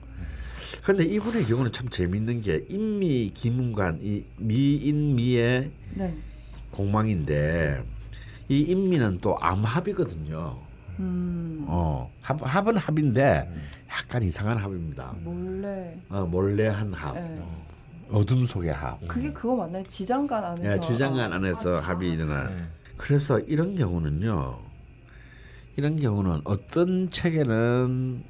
그런데 이분의 경우는 참 재밌는 게 인미 기문관 이 미인미의 네. 공망인데 이 인미는 또 암합이거든요. 음. 어, 합, 합은 합인데 약간 이상한 합입니다. 몰래. 어, 몰래 한 합, 네. 어둠 속의 합. 그게 그거 맞나요? 지장간 안에서. 예, 지장간 아. 안에서 합이 일어나. 네. 그래서 이런 경우는요. 이런 경우는 어떤 책에는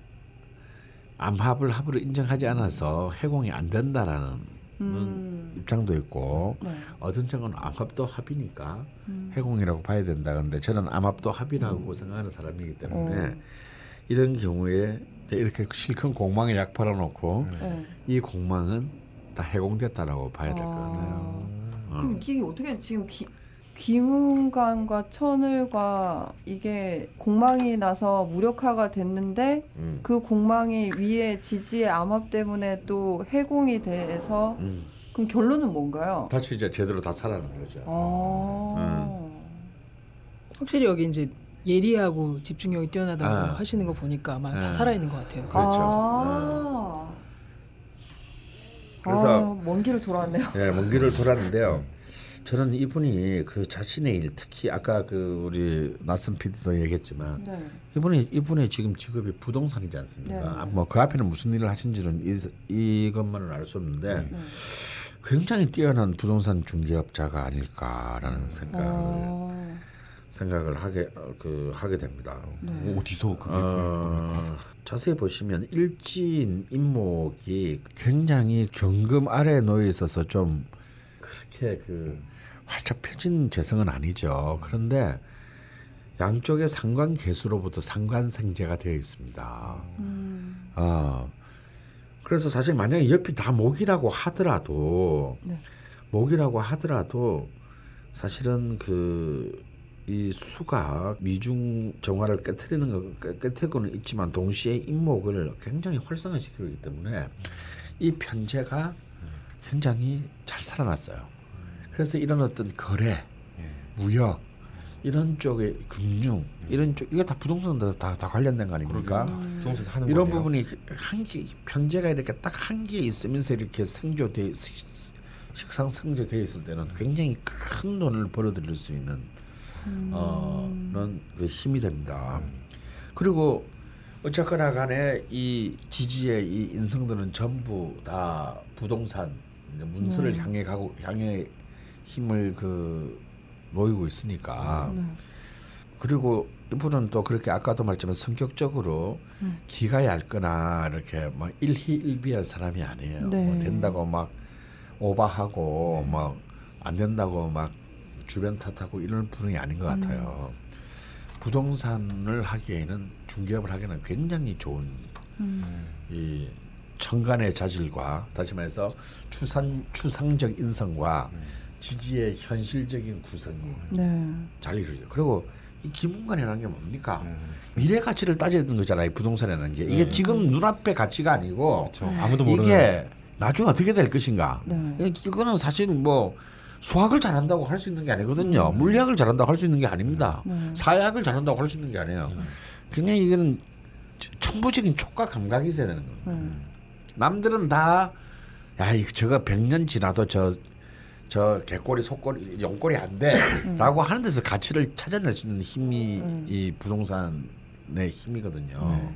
암합을 합으로 인정하지 않아서 해공이 안 된다라는 음. 입장도 있고 네. 어떤 책은 암합도 합이니까 음. 해공이라고 봐야 된다. 근데 저는 암합도 합이라고 생각하는 사람이기 때문에 어. 이런 경우에 이렇게 실컷 공망에 약 팔아놓고 네. 이 공망은 다 해공됐다라고 봐야 될 것 같아요. 어. 그럼 이게 어떻게 지금 기, 귀문관과 천을과 이게 공망이 나서 무력화가 됐는데 음. 그 공망이 위에 지지의 암압 때문에 또 해공이 돼서 음. 그럼 결론은 뭔가요? 다시 이제 제대로 다 살아난 거죠. 아. 확실히 여기 이제 예리하고 집중력이 뛰어나다고 아. 하시는 거 보니까 아마 아. 다 살아있는 것 같아요. 그렇죠. 아. 그래서- 아, 먼 길을 돌아왔네요. 예, 먼 길을 돌았는데요. 저는 이분이 그 자신의 일, 특히 아까 그 우리 낯선 PD도 얘기했지만 네. 이분이 이분의 지금 직업이 부동산이지 않습니까? 네. 아, 뭐그 앞에는 무슨 일을 하신지는 이, 이것만은 알 수 없는데 네. 굉장히 뛰어난 부동산 중개업자가 아닐까라는 생각을 아. 생각을 하게 어, 그 하게 됩니다. 네. 어디서 그게 어, 자세히 보시면 일진 인목이 굉장히 경금 아래에 놓여 있어서 좀 그렇게 그 활짝 펴진 재성은 아니죠. 그런데 양쪽의 상관 개수로부터 상관생재가 되어 있습니다. 음. 어, 그래서 사실 만약에 옆이 다 목이라고 하더라도 네. 목이라고 하더라도 사실은 그 이 수가 미중 정화를 깨뜨리는 거 깨- 깨뜨리고는 있지만 동시에 인목을 굉장히 활성화시키고 있기 때문에 이 편제가 굉장히 잘 살아났어요. 그래서 이런 어떤 거래, 무역 이런 쪽에 금융 이런 쪽 이게 다 부동산도 다, 다 관련된 거 아닙니까? 부동산에서 하는 이런 거네요. 부분이 한개 편제가 이렇게 딱 한 개 있으면서 이렇게 생조돼 식상 생조돼 있을 때는 굉장히 큰 돈을 벌어들일 수 있는 어, 그런 그 힘이 됩니다. 그리고 어쨌거나 간에 이 지지의 이 인성들은 전부 다 부동산 이제 문서를 네. 향해 가고 향해 힘을 그 모이고 있으니까 네. 그리고 이분은 또 그렇게 아까도 말했지만 성격적으로 음. 기가 얇거나 이렇게 막 일희일비할 사람이 아니에요. 네. 뭐 된다고 막 오바하고 네. 막안 된다고 막 주변 탓하고 이런 분이 아닌 것 음. 같아요. 부동산을 하기에는 중개업을 하기에는 굉장히 좋은 음. 이 청간의 자질과 다시 말해서 추상 추상적 인성과 지지의 현실적인 구성이 네. 잘 이루어져. 그리고 이 기문관이라는 게 뭡니까? 음. 미래 가치를 따져야 되는 거잖아요. 이 부동산이라는 게 이게 지금 눈앞의 가치가 아니고 그렇죠. 아무도 모르는 이게 나중에 어떻게 될 것인가. 네. 이거는 사실 뭐 수학을 잘한다고 할 수 있는 게 아니거든요. 물리학을 잘한다고 할 수 있는 게 아닙니다. 네. 사회학을 잘한다고 할 수 있는 게 아니에요. 굉장히 이거는 천부적인 촉각 감각이 있어야 되는 거예요. 네. 남들은 다 야, 이거 저거 100년 지나도 저, 저 개꼬리, 속꼬리, 용꼬리 안 돼. 라고 하는 데서 가치를 찾아낼 수 있는 힘이 음. 이 부동산의 힘이거든요. 네.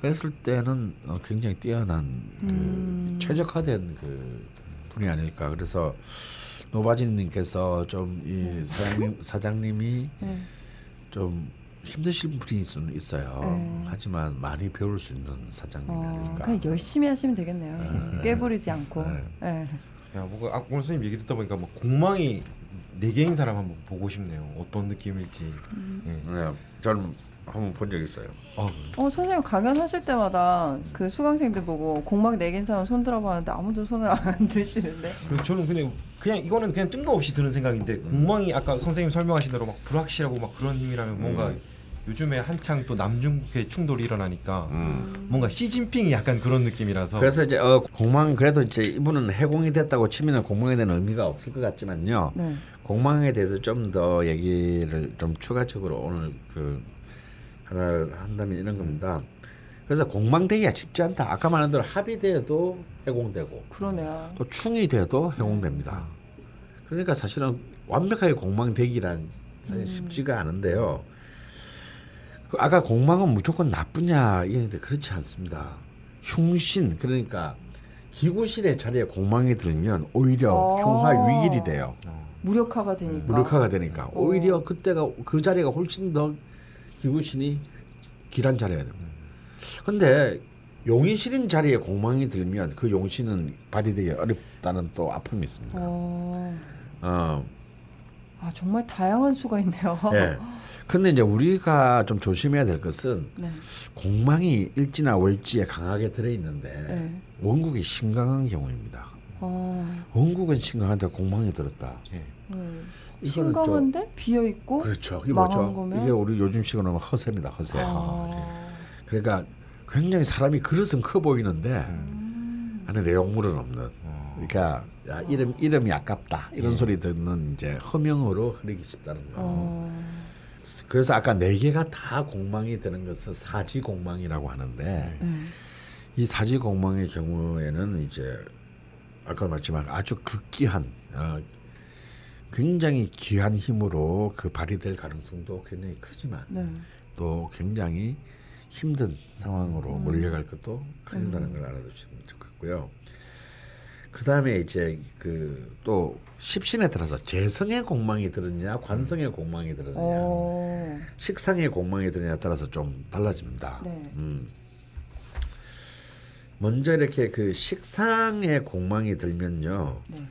그랬을 때는 어, 굉장히 뛰어난 그 음. 최적화된 그 분이 아닐까. 그래서 노바진님께서 좀 이 사장님, 사장님이 네. 좀 힘드실 분이 있- 있어요. 네. 하지만 많이 배울 수 있는 사장님이 어, 아닐까. 그냥 열심히 하시면 되겠네요. 깨부리지 않고. 네. 네. 야, 뭔가 아, 오늘 선생님 얘기 듣다 보니까 뭐 공망이 네 개인 사람 한번 보고 싶네요. 어떤 느낌일지. 예. 네, 저는 한번 본 적 있어요. 아, 어 선생님 강연하실 때마다 그 수강생들 보고 공막 내긴 사람 손 들어봤는데 아무도 손을 안 드시는데. 그리고 저는 그냥 그냥 이거는 그냥 뜬금없이 드는 생각인데 공망이 아까 선생님 설명하신 대로 막 불확실하고 막 그런 힘이라면 뭔가 요즘에 한창 또 남중국해 충돌이 일어나니까 뭔가 시진핑이 약간 그런 느낌이라서 그래서 이제 어, 공망 그래도 이제 이분은 해공이 됐다고 치면은 공망에 대한 의미가 없을 것 같지만요. 네. 공망에 대해서 좀 더 얘기를 좀 추가적으로 오늘 그 하나를 한다면 이런 겁니다. 그래서 공망되기가 쉽지 않다. 아까 말한 대로 합의돼도 해공되고 그러네요. 또 충이 돼도 해공됩니다. 그러니까 사실은 완벽하게 공망되기란 사실 쉽지가 않은데요. 그 아까 공망은 무조건 나쁘냐 이랬는데 그렇지 않습니다. 흉신 그러니까 기구실의 자리에 공망이 들면 오히려 어. 흉화 위길이 돼요. 무력화가 되니까. 무력화가 되니까 오히려 그때가 그 자리가 훨씬 더 기구신이 길한 자리가 됩니다. 근데 용의실인 자리에 공망이 들면 그 용신은 발휘되기 어렵다는 또 아픔이 있습니다. 어. 어, 아 정말 다양한 수가 있네요. 예. 근데 이제 우리가 좀 조심해야 될 것은 네. 공망이 일지나 월지에 강하게 들어 있는데 네. 원국이 신강한 경우입니다. 어. 원국은 신강한데 공망이 들었다. 예. 음. 이거는 신강한데 비어 있고. 그렇죠. 이게 뭐죠? 거면? 이게 우리 요즘 식으로 하면 허세입니다. 허세. 아. 그러니까 굉장히 사람이 그릇은 커 보이는데 음. 안에 내용물은 없는. 어. 그러니까 야, 이름 이름이 아깝다 이런 예. 소리 듣는 이제 허명으로 흐르기 쉽다는 거. 어. 그래서 아까 네 개가 다 공망이 되는 것을 사지 공망이라고 하는데 네. 이 사지 공망의 경우에는 이제 아까 말했지만 아주 극기한 어, 굉장히 귀한 힘으로 그 발휘될 가능성도 굉장히 크지만 네. 또 굉장히 힘든 상황으로 음. 몰려갈 것도 커진다는 걸 알아두시면 좋겠고요. 그다음에 이제 그 또 십신에 따라서 재성의 공망이 들었냐 관성의 공망이 들었냐 어. 식상의 공망이 들었냐에 따라서 좀 달라집니다. 네. 음. 먼저 이렇게 그 식상의 공망이 들면요. 네.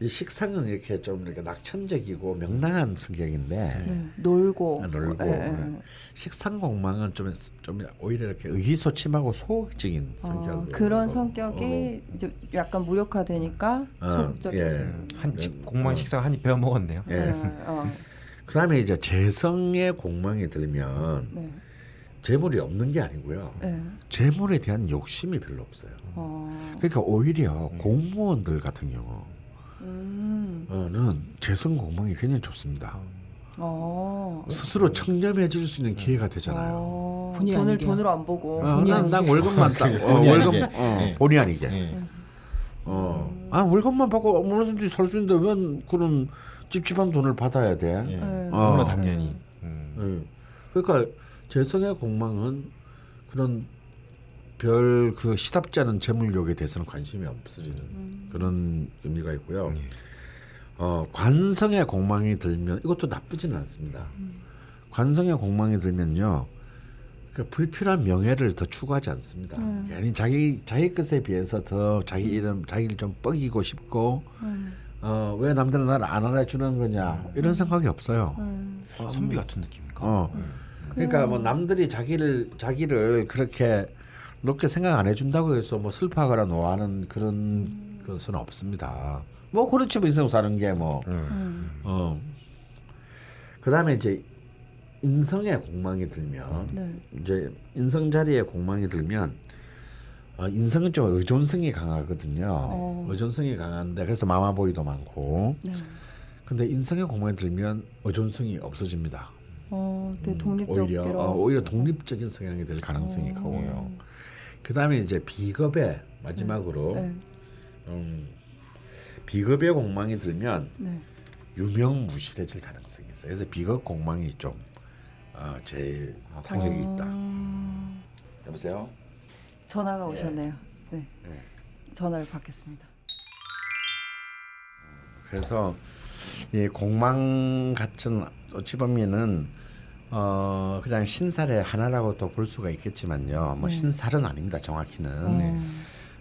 이 식상은 이렇게 좀 이렇게 낙천적이고 명랑한 성격인데 네. 놀고. 아, 놀고 예, 예. 식상 공망은 좀, 좀 오히려 이렇게 의기소침하고 소극적인 어, 성격 그런 성격이 이제 약간 무력화되니까 어, 소극적이지. 예. 한입 공망 식사 한입 베어 먹었네요. 예. 네. 어. 그다음에 이제 재성의 공망이 들면 네. 재물이 없는 게 아니고요. 네. 재물에 대한 욕심이 별로 없어요. 어. 그러니까 오히려 공무원들 같은 음. 경우 는 재성 공망이 굉장히 좋습니다. 어. 스스로 청렴해질 수 있는 기회가 되잖아요. 어. 본의 돈을 아니게. 돈으로 안 보고. 어, 본의 난. 난 월급만 딱 어, 월급 아니게. 어, 예. 본의 아니게. 예. 어. 아 월급만 받고 얼마든지 살 수 있는데 왜 그런 찝찝한 돈을 받아야 돼? 예. 네. 어. 너무나 당연히. 음. 예. 그러니까 재성의 공망은 그런 별 그 시답지 않은 재물욕에 대해서는 관심이 없어지는 그런 의미가 있고요. 예. 어, 관성의 공망이 들면 이것도 나쁘지는 않습니다. 관성의 공망이 들면요. 그 불필요한 명예를 더 추구하지 않습니다. 괜히 자기 자기 것에 비해서 더 자기 이름 자기를 좀 뻐기고 싶고 어, 왜 남들은 나를 안 알아주는 거냐 이런 생각이 없어요. 음. 선비 같은 느낌입니까? 어. 그러니까 뭐 남들이 자기를 자기를 그렇게 높게 생각 안 해준다고 해서 뭐 슬퍼하거나 노하는 그런 것은 없습니다. 뭐 그렇지 뭐 인생 사는 게 뭐. 음. 어. 그다음에 이제 인성의 공망이 들면 네. 이제 인성 자리에 공망이 들면 어, 인성은 좀 의존성이 강하거든요. 어. 의존성이 강한데 그래서 마마보이도 많고. 네. 근데 인성의 공망이 들면 의존성이 없어집니다. 어, 되게 오히려 독립적으로. 어, 오히려 독립적인 성향이 될 가능성이 어. 크고요. 그다음에 이제 비겁의 마지막으로 네. 음, 비겁의 공망이 들면 네. 유명무실해질 가능성이 있어요. 그래서 비겁 공망이 좀 어, 제일 타격이 있다. 어, 여보세요. 전화가 오셨네요. 네. 네. 전화를 받겠습니다. 그래서 이 공망 같은 어찌 보면은 어 그냥 신살의 하나라고 또 볼 수가 있겠지만요. 뭐 네. 신살은 아닙니다. 정확히는. 어,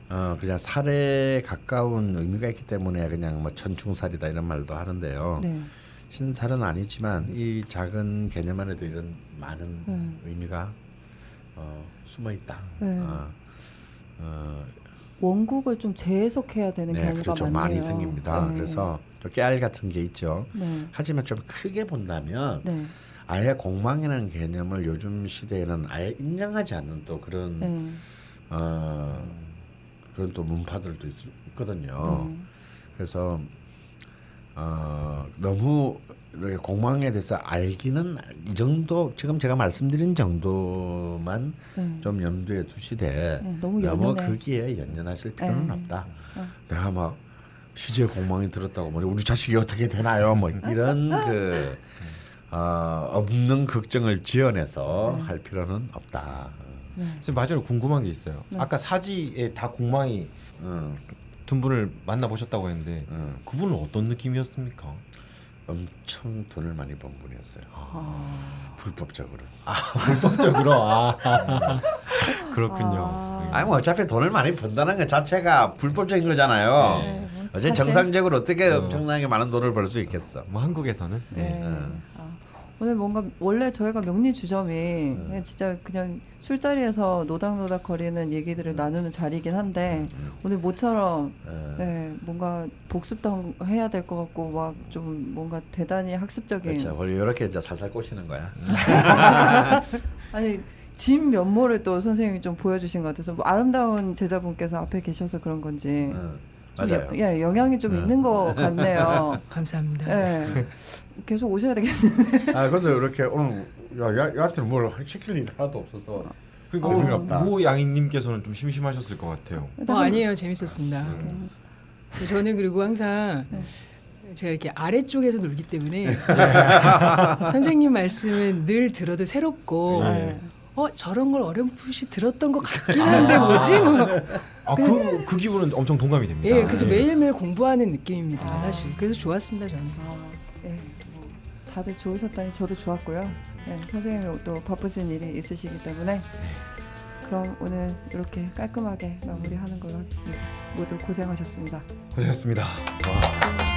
어 그냥 살에 가까운 의미가 있기 때문에 그냥 뭐 천충살이다 이런 말도 하는데요. 네. 신살은 아니지만 이 작은 개념 안에도 이런 많은 네. 의미가 어, 숨어 있다. 네. 어, 어, 원국을 좀 재해석해야 되는 네, 경우가 그렇죠. 많네요. 많이 생깁니다. 네. 그래서 또 깨알 같은 게 있죠. 네. 하지만 좀 크게 본다면 네. 아예 공망이라는 개념을 요즘 시대에는 아예 인정하지 않는 또 그런 네. 어, 그런 또 문파들도 있, 있거든요. 네. 그래서 어, 너무 이렇게 공망에 대해서 알기는 이 정도 지금 제가 말씀드린 정도만 네. 좀 염두에 두시되 네, 너무 너무. 거기에 연연하실 필요는 네. 없다. 어. 내가 막 시제 공망이 들었다고 뭐 우리 자식이 어떻게 되나요? 뭐 이런 그 어, 없는 걱정을 지어내서 네. 할 필요는 없다. 선생님 마지막으로 궁금한 게 있어요. 아까 사지에 다 공망이 어, 둔 분을 만나 보셨다고 했는데 어. 그분은 어떤 느낌이었습니까? 엄청 돈을 많이 번 분이었어요. 아. 불법적으로. 불법적으로 아 그렇군요. 아. 아니 뭐 어차피 돈을 많이 번다는 것 자체가 불법적인 거잖아요. 네. 네, 뭐 어제 정상적으로 어떻게 엄청나게 많은 돈을 벌 수 있겠어? 뭐 한국에서는 네. 어. 아, 오늘 뭔가 원래 저희가 명리 주점이 네. 그냥 진짜 그냥 술자리에서 노닥노닥 거리는 얘기들을 나누는 자리이긴 한데 오늘 모처럼 어. 네, 뭔가 복습도 한- 해야 될 것 같고 막 좀 뭔가 대단히 학습적인 그렇죠. 원래 이렇게 이제 살살 꼬시는 거야. 아니 진 면모를 또 선생님이 좀 보여주신 것 같아서 뭐 아름다운 제자분께서 앞에 계셔서 그런 건지 맞아요. 여- 예, 영향이 좀 네. 있는 것 같네요. 감사합니다. 예. 계속 오셔야 되겠네요. 아 근데 이렇게 오늘 야, 야, 야한테는 뭘 시킬 일 하나도 없어서 의미가 없다. 무양이님께서는 좀 심심하셨을 것 같아요. 어, 아니에요. 재밌었습니다. 저는 그리고 항상 제가 이렇게 아래쪽에서 놀기 때문에 선생님 말씀은 늘 들어도 새롭고 네. 어 저런 걸 어렴풋이 들었던 것 같긴 한데 뭐지 뭐. 아그 그 기분은 엄청 동감이 됩니다. 예, 그래서 예. 매일매일 공부하는 느낌입니다, 아. 사실. 그래서 좋았습니다, 저는. 아, 예, 뭐 다들 좋으셨다니 저도 좋았고요. 네, 선생님이 또 바쁘신 일이 있으시기 때문에 그럼 오늘 이렇게 깔끔하게 마무리하는 걸로 하겠습니다. 모두 고생하셨습니다. 고생했습니다. 와.